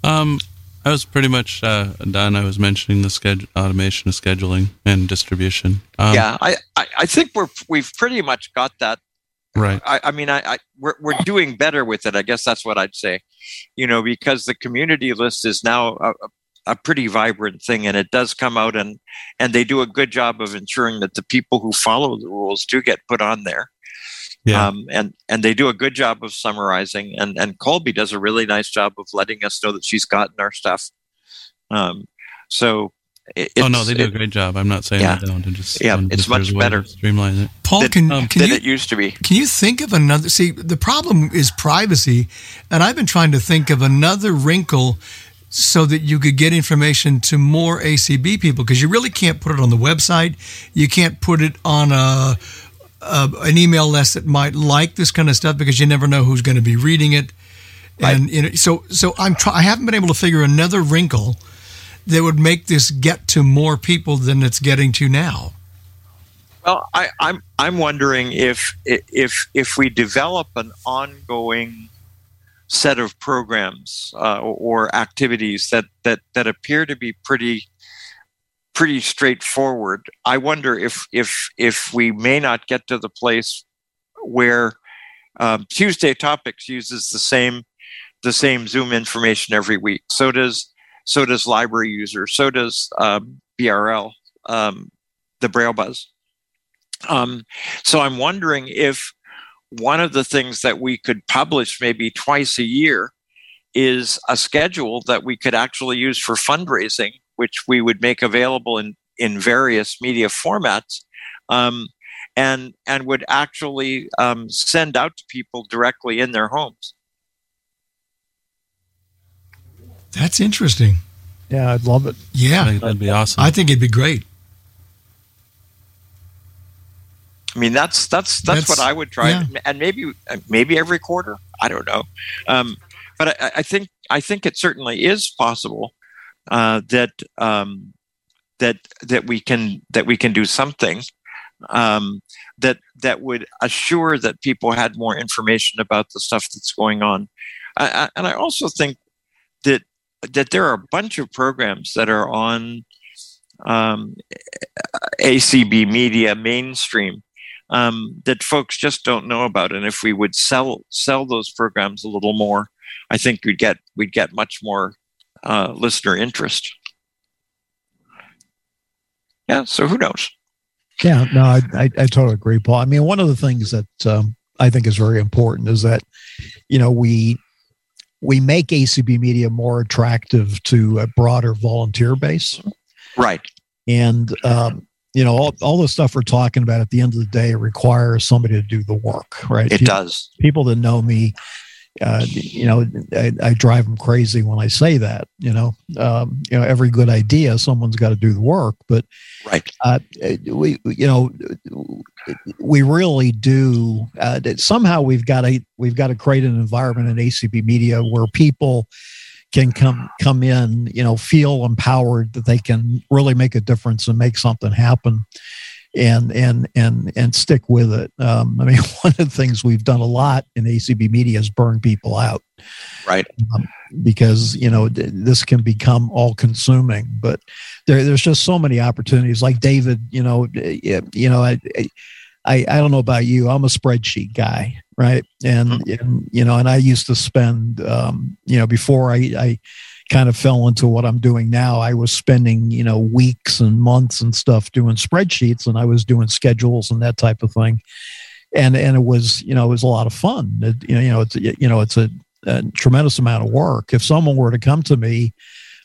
Um, I was pretty much uh, done. I was mentioning the sched- automation of scheduling and distribution. Um, yeah, I, I I think we're we've pretty much got that Right. I, I mean, I, I we're we're doing better with it. I guess that's what I'd say. You know, because the community list is now a, a pretty vibrant thing, and it does come out and and they do a good job of ensuring that the people who follow the rules do get put on there. Yeah. Um, and and they do a good job of summarizing, and and Colby does a really nice job of letting us know that she's gotten our stuff. Um, so it, oh no, they do a great job. I'm not saying Yeah. they don't. I'm just Yeah, it's just much there's a way to better. Streamline it. Paul, than- can, um, can than you it used to be. Can you think of another? See, the problem is privacy, and I've been trying to think of another wrinkle so that you could get information to more ACB people because you really can't put it on the website. You can't put it on a, a an email list that might like this kind of stuff because you never know who's going to be reading it. And you know, so so I'm try- I haven't been able to figure another wrinkle that would make this get to more people than it's getting to now. Well, I, I'm I'm wondering if if if we develop an ongoing set of programs uh, or activities that, that that appear to be pretty pretty straightforward. I wonder if if if we may not get to the place where um, Tuesday Topics uses the same the same Zoom information every week. So does so does Library User. So does um, BRL, um, the Braille Buzz. Um, so I'm wondering if one of the things that we could publish maybe twice a year is a schedule that we could actually use for fundraising, which we would make available in, in various media formats. Um, and and would actually um, send out to people directly in their homes. That's interesting. Yeah, I'd love it. Yeah, that'd be awesome. I think it'd be great. I mean, that's that's that's, what I would try, yeah. and maybe maybe every quarter. I don't know, um, but I, I think I think it certainly is possible uh, that um, that that we can that we can do something um, that that would assure that people had more information about the stuff that's going on, I, I, and I also think that that there are a bunch of programs that are on um, ACB Media mainstream um, that folks just don't know about. And if we would sell sell those programs a little more, I think we'd get we'd get much more uh, listener interest. Yeah. So who knows? Yeah, no, I, I, I totally agree, Paul. I mean, one of the things that um, I think is very important is that, you know, we we make ACB media more attractive to a broader volunteer base, Right. and um, you know, all, all the stuff we're talking about at the end of the day requires somebody to do the work, right? It does. People that know me, uh, you know, I, I drive them crazy when I say that. You know, um, you know, every good idea, someone's got to do the work, but right. Uh, we, you know, we really do. Uh, that somehow we've got to we've got to create an environment in ACB media where people can come come in, you know, feel empowered that they can really make a difference and make something happen and and and and stick with it. Um, I mean, one of the things we've done a lot in ACB media is burn people out, Right. um, because you know th- this can become all consuming. But there, there's just so many opportunities. Like David, you know, you know, I, I I I don't know about you. I'm a spreadsheet guy, right? And, and you know, and I used to spend, um, you know, before I I kind of fell into what I'm doing now. I was spending, you know, weeks and months and stuff doing spreadsheets and I was doing schedules and that type of thing. And and it was, you know, it was a lot of fun. It, you know, you know, it's you know, it's a, a tremendous amount of work. If someone were to come to me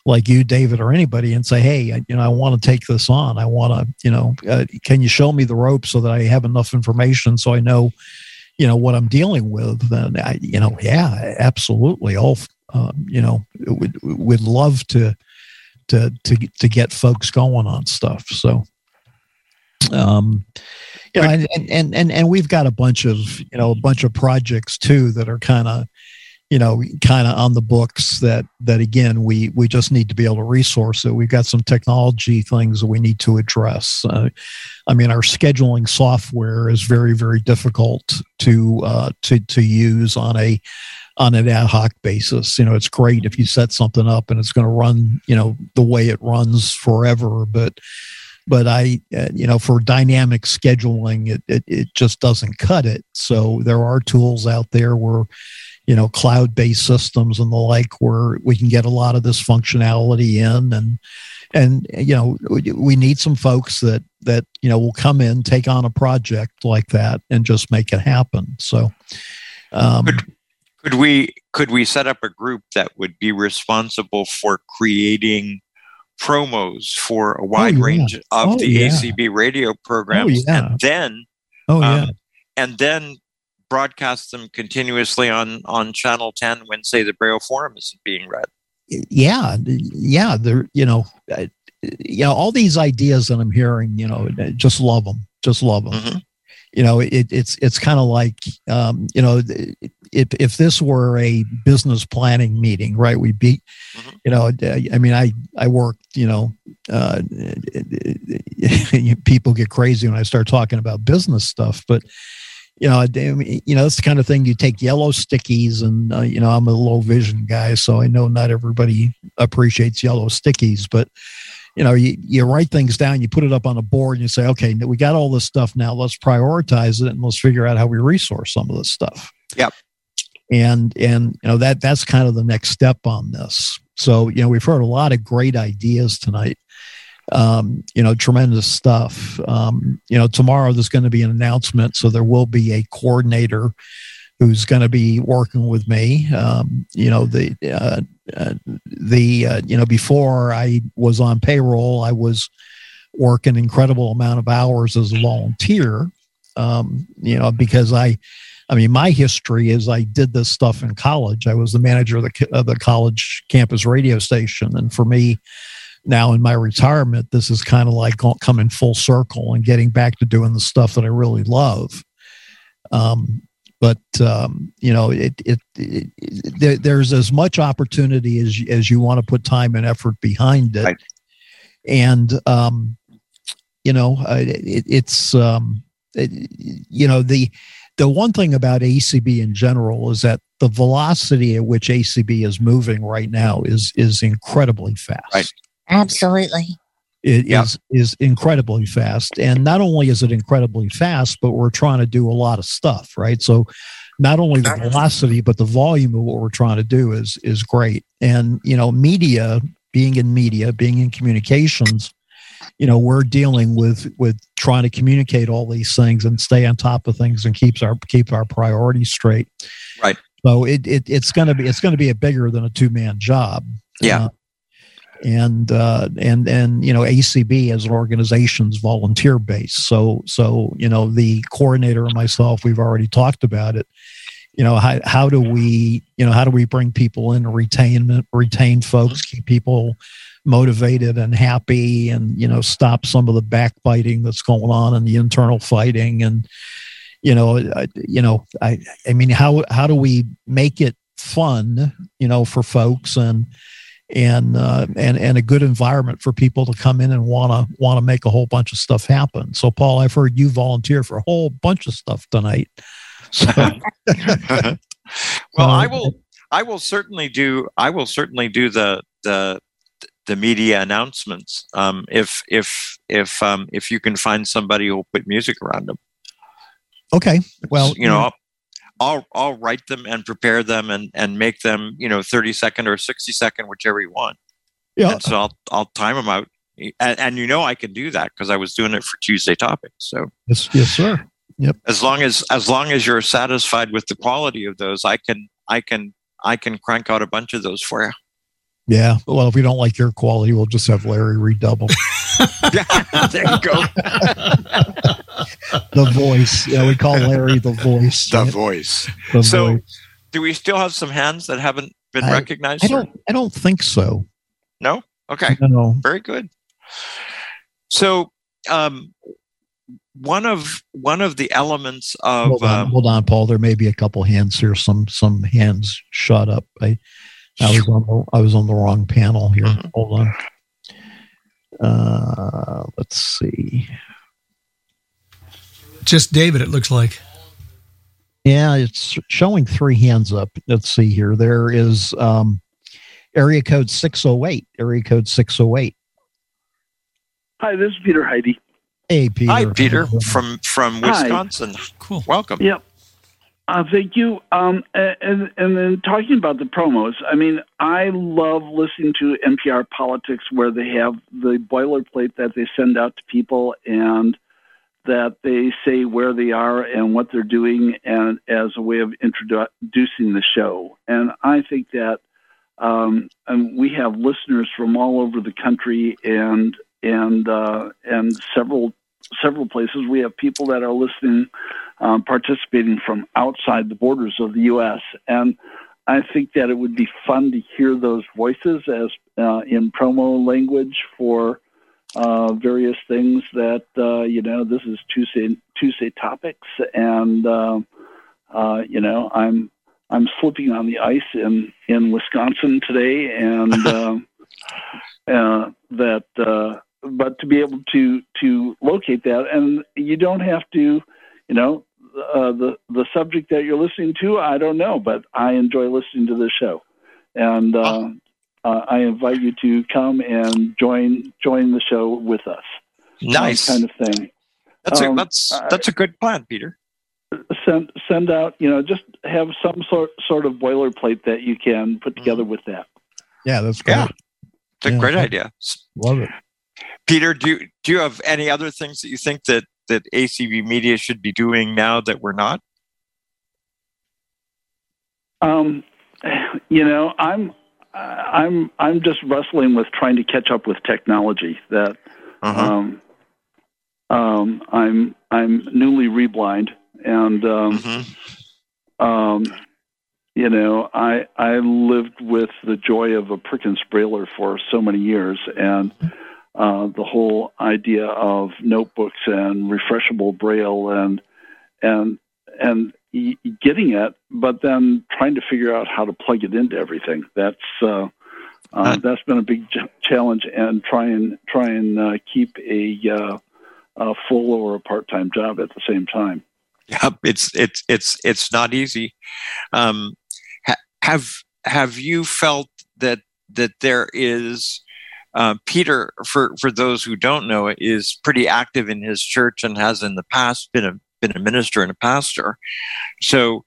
like you, David, or anybody, and say, "Hey, I- you know, I want to take this on. I want to, you know, uh, can you show me the ropes so that I have enough information so I know, you know, what I'm dealing with?" Then I, you know, yeah, absolutely. All, um, you know, would would love to to to to get folks going on stuff. So, um, you know, and and and and we've got a bunch of you know a bunch of projects too that are kind of you know kind of on the books that that again we we just need to be able to resource it. We've got some technology things that we need to address. Uh, i mean our scheduling software is very very difficult to uh, to to use on a on an ad hoc basis. You know it's great if you set something up and it's going to run you know the way it runs forever but but I, uh, you know, for dynamic scheduling, it, it, it just doesn't cut it. So there are tools out there where, you know, cloud based systems and the like where we can get a lot of this functionality in and, and you know we need some folks that that you know will come in take on a project like that and just make it happen so um, could, could we could we set up a group that would be responsible for creating promos for a wide Oh, yeah. range of Oh, the yeah. ACB radio programs yeah. and then oh yeah um, and then broadcast them continuously on on channel 10 when say the braille forum isn't being read yeah yeah they're you know uh, you know all these ideas that i'm hearing you know just love them just love them Mhm. You know it, it's it's kind of like um, you know if if this were a business planning meeting right We'd be you know i mean i i work you know uh, people get crazy when i start talking about business stuff but you know, you know, it's the kind of thing you take yellow stickies, and uh, you know, I'm a low vision guy, so I know not everybody appreciates yellow stickies, but you know, you, you write things down, you put it up on a board, and you say, okay, we got all this stuff now. Let's prioritize it, and let's figure out how we resource some of this stuff. Yep. And and you know that that's kind of the next step on this. So you know, we've heard a lot of great ideas tonight um, you know, tremendous stuff. Um, you know, tomorrow there's going to be an announcement, so there will be a coordinator who's going to be working with me. Um, you know, the uh, uh, the uh, you know before I was on payroll, I was working incredible amount of hours as a volunteer. Um, you know, because I. I mean, my history is I did this stuff in college. I was the manager of the, of the college campus radio station. And for me, now in my retirement, this is kind of like coming full circle and getting back to doing the stuff that I really love. Um, but um, you know, it, it, it, it- there, there's as much opportunity as as you want to put time and effort behind it, and um, you know, uh, it, it's um, it, you know the the one thing about ACB in general is that the velocity at which ACB is moving right now is is incredibly fast. Right. Absolutely. It is is incredibly fast, and not only is it incredibly fast, but we're trying to do a lot of stuff, right? So, not only the velocity, but the volume of what we're trying to do is is great. And you know, media, being in media, being in communications, you know, we're dealing with with trying to communicate all these things and stay on top of things and keeps our keep our priorities straight. Right. So it, it it's going to be it's going to be a bigger than a two man job. Yeah. Uh, and uh, and and you know ACB as an organization's volunteer base. So so you know the coordinator and myself, we've already talked about it. You know how how do we you know how do we bring people in, retain retain folks, keep people motivated and happy, and you know stop some of the backbiting that's going on and the internal fighting and you know I, you know I I mean how how do we make it fun you know for folks and and uh, and and a good environment for people to come in and want to want to make a whole bunch of stuff happen. So, Paul, I've heard you volunteer for a whole bunch of stuff tonight. So, well, I Uh, will. I will certainly do. I will certainly do the the the media announcements. Um, if if if um, if you can find somebody who'll put music around them, okay, well, you know, I'll, I'll write them and prepare them and and make them you know thirty second or sixty second, whichever you want. Yeah. And so I'll I'll time them out, and, and you know I can do that because I was doing it for Tuesday topics. So yes, yes, sir. Yep. as long as as long as you're satisfied with the quality of those, I can I can I can crank out a bunch of those for you. Yeah. Well, if we don't like your quality, we'll just have Larry redouble there you go. the voice. Yeah, we call Larry the voice. The voice. The so, voice. do we still have some hands that haven't been I- recognized? I don't. I don't think so. No. Okay. No. Very good. So, um, one of one of the elements of Hold on, um, hold on, Paul. There may be a couple hands here. Some some hands shot up. I I was on the I was on the wrong panel here. Mm-hmm. Hold on. Uh, let's see. Just David, it looks like. Yeah, it's showing three hands up. Let's see here. There is um, area code six oh eight. Area code six oh eight. Hi, this is Peter Heidi. Hey, Peter. Hi, Peter from from Hi. Wisconsin. Cool. Welcome. Yep. Uh, thank you. Um, and and then talking about the promos, I mean, I love listening to NPR Politics where they have the boilerplate that they send out to people and that they say where they are and what they're doing, and as a way of introducing the show. And I think that um, and we have listeners from all over the country and and uh, and several several places. We have people that are listening, um, participating from outside the borders of the U.S. And I think that it would be fun to hear those voices as uh, in promo language for uh, various things that uh, you know. This is Tuesday Tuesday topics, and uh, uh, you know I'm I'm slipping on the ice in in Wisconsin today, and uh, uh, that. Uh, but to be able to to locate that, and you don't have to, you know, uh, the the subject that you're listening to. I don't know, but I enjoy listening to this show, and uh, uh, I invite you to come and join join the show with us. Nice. kind of thing. That's a Um, that's that's a good plan, Peter. send send out you know just have some sort sort of boilerplate that you can put together with that Yeah, that's great. Yeah, it's a Yeah, great idea. Love it. Peter, do you, do you have any other things that you think that that ACB Media should be doing now that we're not? um you know i'm i'm i'm just wrestling with trying to catch up with technology that um um i'm i'm newly reblind and um um you know i i lived with the joy of a Perkins Brailler for so many years and uh, the whole idea of notebooks and refreshable braille and and and getting it, but then trying to figure out how to plug it into everything. That's uh, uh, that's been a big challenge, and try and try and uh, keep a, uh, a full or a part time job at the same time. Yeah, it's it's it's it's not easy. Um, ha- have have you felt that that there is uh, Peter for for those who don't know is pretty active in his church and has in the past been a been a minister and a pastor. So,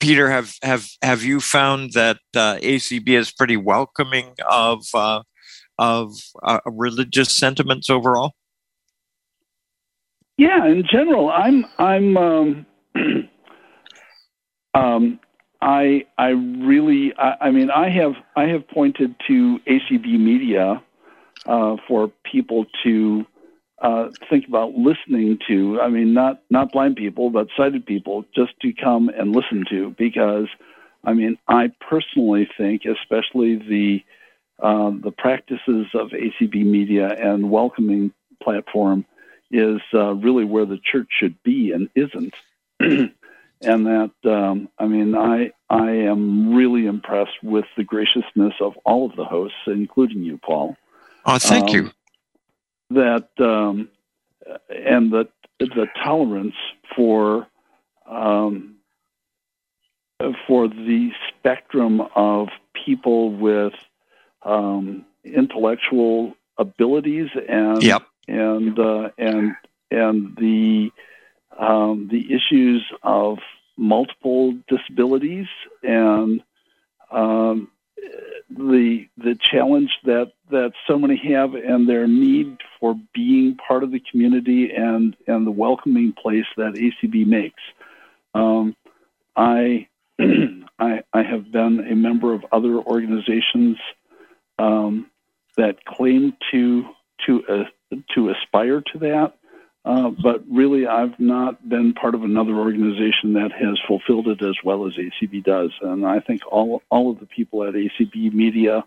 Peter, have have have you found that uh, ACB is pretty welcoming of uh, of uh, religious sentiments overall? Yeah, in general, I'm I'm um, um, I I really I, I mean I have I have pointed to ACB Media uh, for people to uh, think about listening to. I mean, not not blind people, but sighted people, just to come and listen to because. I mean, I personally think, especially the uh, the practices of ACB Media and welcoming platform is uh, really where the church should be and isn't. and that um, I mean, I I am really impressed with the graciousness of all of the hosts, including you, Paul. Oh, thank Um, you. That um, and the the tolerance for um, for the spectrum of people with um, intellectual abilities and Yep. and uh, and and the um, the issues of multiple disabilities and um, the the challenge that that so many have and their need for being part of the community and and the welcoming place that ACB makes. Um, I I I have been a member of other organizations um, that claim to to uh, to aspire to that. Uh, but really, I've not been part of another organization that has fulfilled it as well as ACB does. And I think all all of the people at ACB Media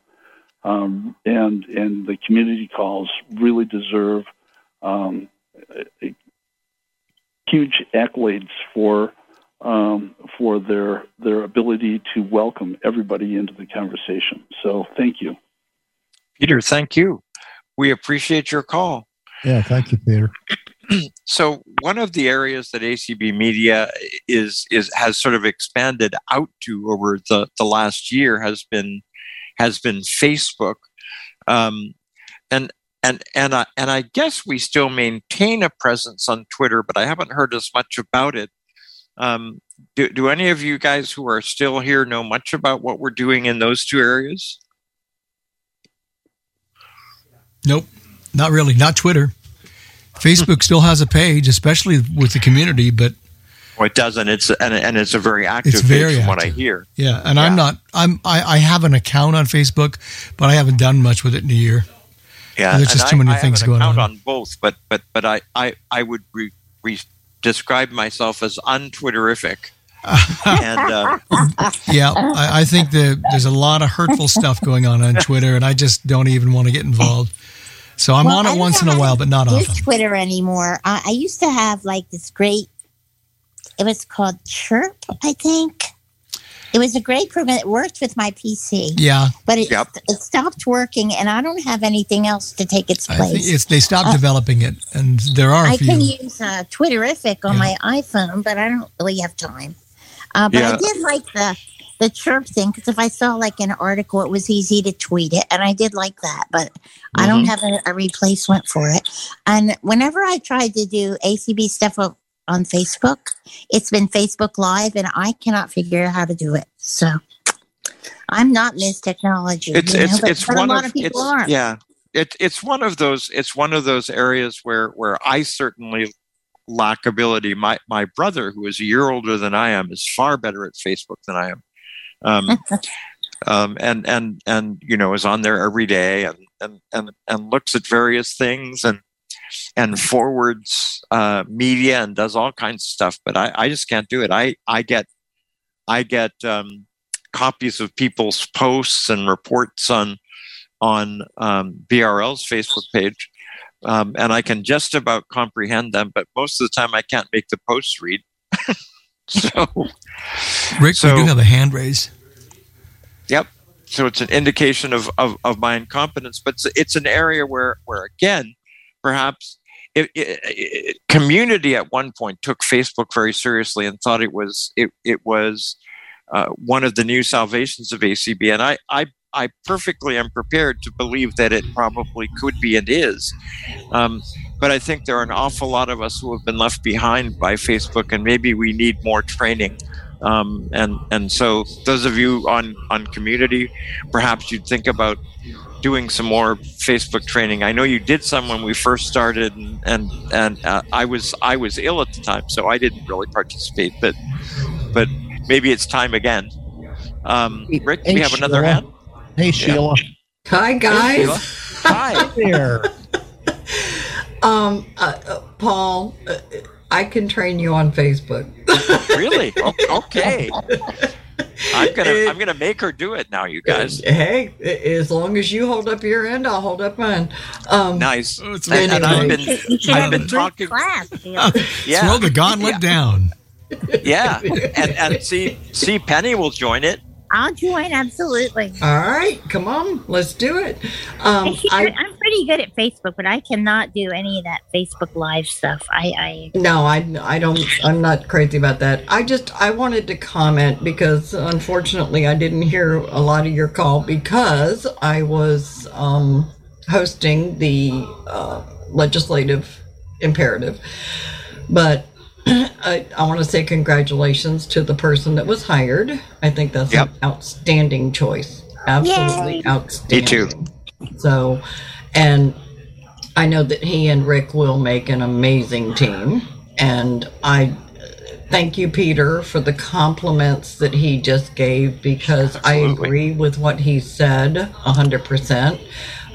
um, and and the community calls really deserve um, a- a- huge accolades for um, for their their ability to welcome everybody into the conversation. So thank you. Peter, thank you. We appreciate your call. Yeah, thank you, Peter. So one of the areas that ACB Media is is has sort of expanded out to over the, the last year has been has been Facebook, um, and and and I and I guess we still maintain a presence on Twitter, but I haven't heard as much about it. Um, do, do any of you guys who are still here know much about what we're doing in those two areas? Nope, not really. Not Twitter. Facebook still has a page, especially with the community, but well, it doesn't. It's and, and it's a very active It's very page from what I hear. yeah. And I'm not. I'm. I, I have an account on Facebook, but I haven't done much with it in a year. Yeah, There's and just too I- many I have things an going on. on both, but but but I I I would re, re, describe myself as untwitterific. and uh, Yeah, I, I think that there's a lot of hurtful stuff going on on Twitter, and I just don't even want to get involved. So I'm Well, on it once in a while, but not do often. Twitter anymore. I, I used to have like this great. It was called Chirp, I think. It was a great program. It worked with my PC. Yeah. But it, it stopped working, and I don't have anything else to take its I think place. it's they stopped Uh, developing it, and there are a I few. can use uh, Twitterrific on my iPhone, but I don't really have time. Uh, but I did like the the chirp thing because if I saw like an article, it was easy to tweet it, and I did like that. But I don't Mhm. have a, a replacement for it. And whenever I tried to do ACB stuff on, on Facebook, it's been Facebook Live, and I cannot figure out how to do it. So I'm not Ms. Technology. it's you know, it's but, it's but one a lot of, of people it's, are. yeah it, it's one of those it's one of those areas where where I certainly lack ability. My my brother, who is a year older than I am, is far better at Facebook than I am. Um, um, and and and you know is on there every day and and and, and looks at various things and and forwards uh, media and does all kinds of stuff. But I, I just can't do it. I I get I get um, copies of people's posts and reports on on um, BRL's Facebook page, um, and I can just about comprehend them. But most of the time, I can't make the posts read. so, Rick, so- we do have a hand raise. So it's an indication of, of, of my incompetence, but it's, it's an area where, where again, perhaps it, it, it- community at one point took Facebook very seriously and thought it was it, it was uh, one of the new salvations of ACB, and I, I I perfectly am prepared to believe that it probably could be and is. Um, but I think there are an awful lot of us who have been left behind by Facebook, and maybe we need more training. Um, and and so those of you on on community, perhaps you'd think about doing some more Facebook training. I know you did some when we first started, and and, and uh, I was I was ill at the time, so I didn't really participate. But but maybe it's time again. Um, Rick, we Hey, have another Sheila. hand. Hey, Sheila. Hi, guys. Sheila. Hi. There. Um, uh, uh, Paul, uh, I can train you on Facebook. really? Okay. I'm gonna I'm gonna make her do it now, you guys. Hey, as long as you hold up your end, I'll hold up mine. Um, Nice. Oh, And, and I've been You should I've been talking. class. Yeah. Throw the gauntlet down. Yeah. And and see see Penny will join it. I'll join absolutely. All right, come on, let's do it. Um, I I'm pretty good at Facebook, but I cannot do any of that Facebook Live stuff. I, I no, I I don't. I'm not crazy about that. I just I wanted to comment because unfortunately I didn't hear a lot of your call because I was um, hosting the uh, legislative imperative, but. I, I want to say congratulations to the person that was hired. I think that's Yep. an outstanding choice. Absolutely Yay. outstanding. Me too. So, and I know that he and Rick will make an amazing team. And I thank you, Peter, for the compliments that he just gave because I agree with what he said 100%.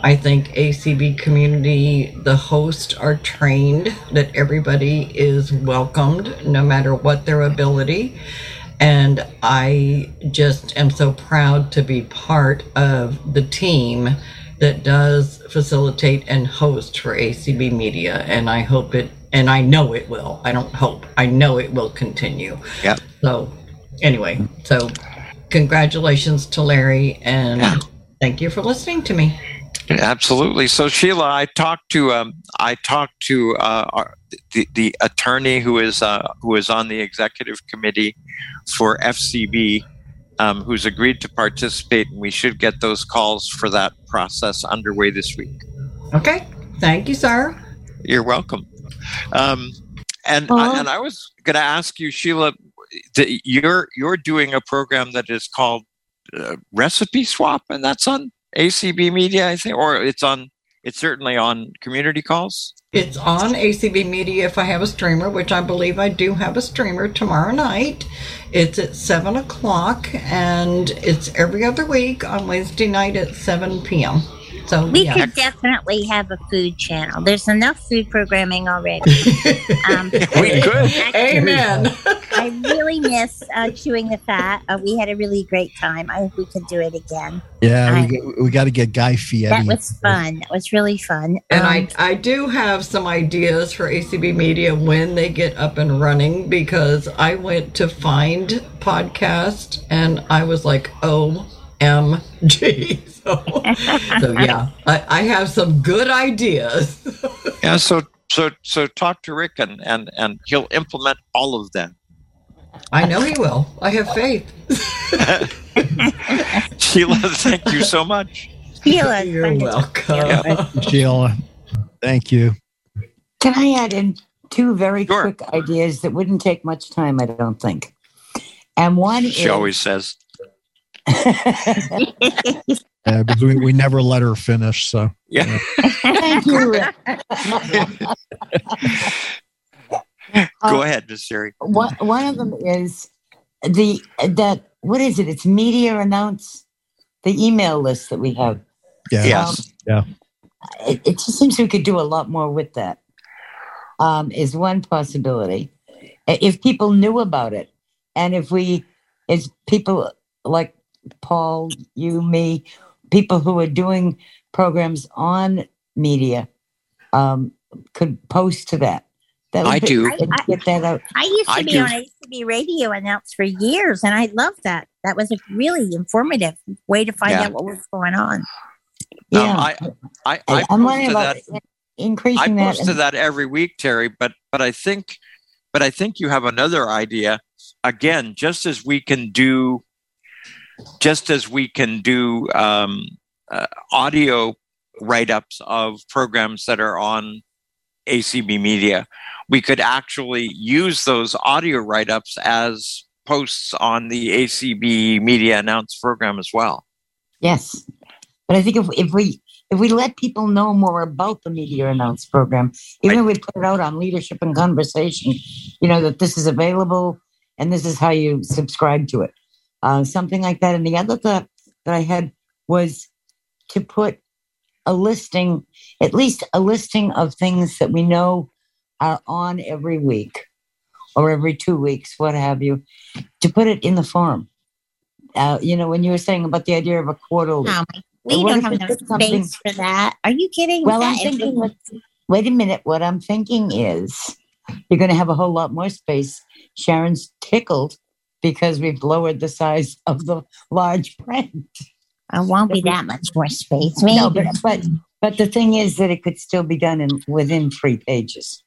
I think ACB community, the hosts are trained that everybody is welcomed no matter what their ability. And I just am so proud to be part of the team that does facilitate and host for ACB Media. And I hope it, and I know it will. I don't hope, I know it will continue. Yep. So, anyway, so congratulations to Larry and thank you for listening to me. Absolutely. So Sheila, I talked to um, I talked to uh, our, the the attorney who is uh, who is on the executive committee for FCB, um, who's agreed to participate, and we should get those calls for that process underway this week. Okay, Thank you, sir. You're welcome. Um, and I, and I was going to ask you, Sheila, that you're you're doing a program that is called uh, Recipe Swap, and that's on ACB Media, I think, or it's on. It's certainly on community calls. It's on ACB Media if I have a streamer, which I believe I do have a streamer tomorrow night. It's at 7 o'clock and it's every other week on Wednesday night at 7 p.m. So We yeah. could definitely have a food channel. There's enough food programming already. Um, we could. Amen. I really miss uh, chewing the fat. Uh, we had a really great time. I hope we could do it again. Yeah, I- we, we got to get Guy Fieri. That was fun. That was really fun. And Um, I, I do have some ideas for ACB Media when they get up and running because I went to find podcast and I was like, OMG. So, so yeah, I, I have some good ideas. Yeah. So so so talk to Rick and and and he'll implement all of them. I know he will. I have faith. Sheila, thank you so much. Sheila, You're welcome. Yeah. Sheila. Thank you. Can I add in two very quick ideas that wouldn't take much time, I don't think. And one She is always says. Yeah, because we, we never let her finish. So Yeah. Thank you, Rick. Go ahead, Miss Siri. One, one of them is the that what is it? It's media announce the email list that we have. Yeah. Yes. Yeah. It, it just seems we could do a lot more with that. Um, is one possibility. If people knew about it, and if we, as people like Paul, you, me, people who are doing programs on media, um, could post to that. That I be- do. and get that out. I used to I be do. on ACB radio announce for years, and I loved that. That was a really informative way to find Yeah. out what was going on. Yeah. Um, I I, I I'm post wondering to about that. increasing I that. post to that every week, Terry. But but I think but I think you have another idea. Again, just as we can do, just as we can do um, uh, audio write ups of programs that are on ACB Media, we could actually use those audio write ups as posts on the ACB Media Announce program as well. Yes, but I think if if we if we let people know more about the media announce program, even if we put it out on leadership and conversation, you know that this is available and this is how you subscribe to it, uh, something like that. And the other thought that I had was to put a listing, at least a listing of things that we know are on every week or every two weeks, what have you, to put it in the forum. Uh, you know, when you were saying about the idea of a quarterly. No, we don't have enough space for that. Are you kidding? Well, I'm thinking, what, wait a minute. What I'm thinking is you're going to have a whole lot more space. Sharon's tickled because we've lowered the size of the large print. It won't be that much more space. No, but, but but the thing is that it could still be done in within three pages.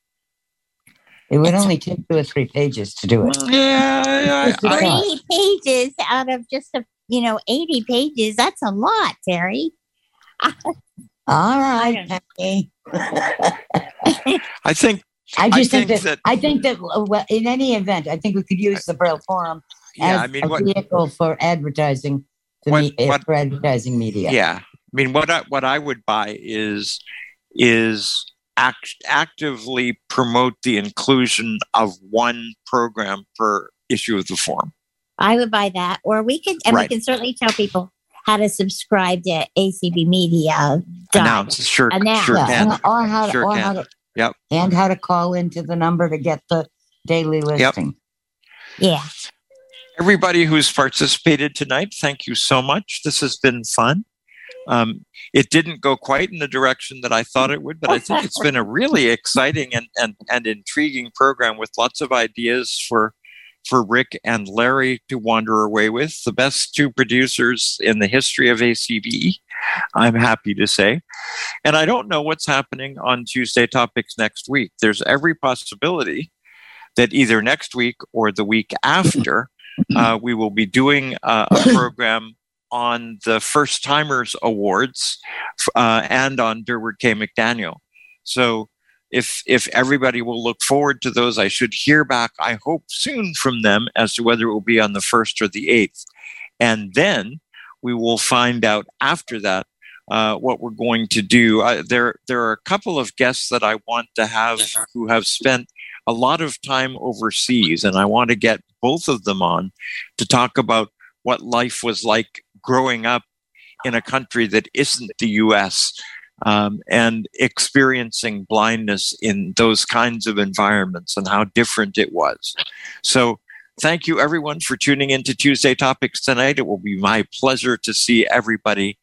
It would only take two or three pages to do it. Yeah, Just a thought. Three pages out of just a you know eighty pages. That's a lot, Terry. All right, Patty. I think I just think, think that, that- I think that uh, well, in any event, I think we could use the Braille Forum Yeah, as I mean, a what- vehicle for advertising the What- me- uh, what- for advertising media. Yeah. I mean, what I, what I would buy is is act, actively promote the inclusion of one program per issue of the form. I would buy that, or we could, and Right. we can certainly tell people how to subscribe to ACB Media. dot- Announce, sure, Announce. sure Yeah, can. or how to, Sure or can. how to, Yep. and how to call into the number to get the daily listing. Yep. Yeah. Everybody who's participated tonight, thank you so much. This has been fun. Um, it didn't go quite in the direction that I thought it would, but I think it's been a really exciting and, and, and intriguing program with lots of ideas for for Rick and Larry to wander away with. The best two producers in the history of ACB, I'm happy to say. And I don't know what's happening on Tuesday Topics next week. There's every possibility that either next week or the week after, uh, we will be doing uh, a program on the First Timers Awards uh, and on Durward K. McDaniel. So if if everybody will look forward to those, I should hear back. I hope soon from them as to whether it will be on the first or the eighth, and then we will find out after that uh, what we're going to do. Uh, there there are a couple of guests that I want to have who have spent a lot of time overseas, and I want to get both of them on to talk about what life was like growing up in a country that isn't the US um, and experiencing blindness in those kinds of environments and how different it was. So, thank you everyone for tuning in to Tuesday Topics tonight. It will be my pleasure to see everybody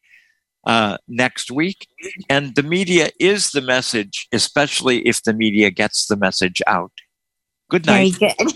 uh, next week. And the media is the message, especially if the media gets the message out. Good night. Very good.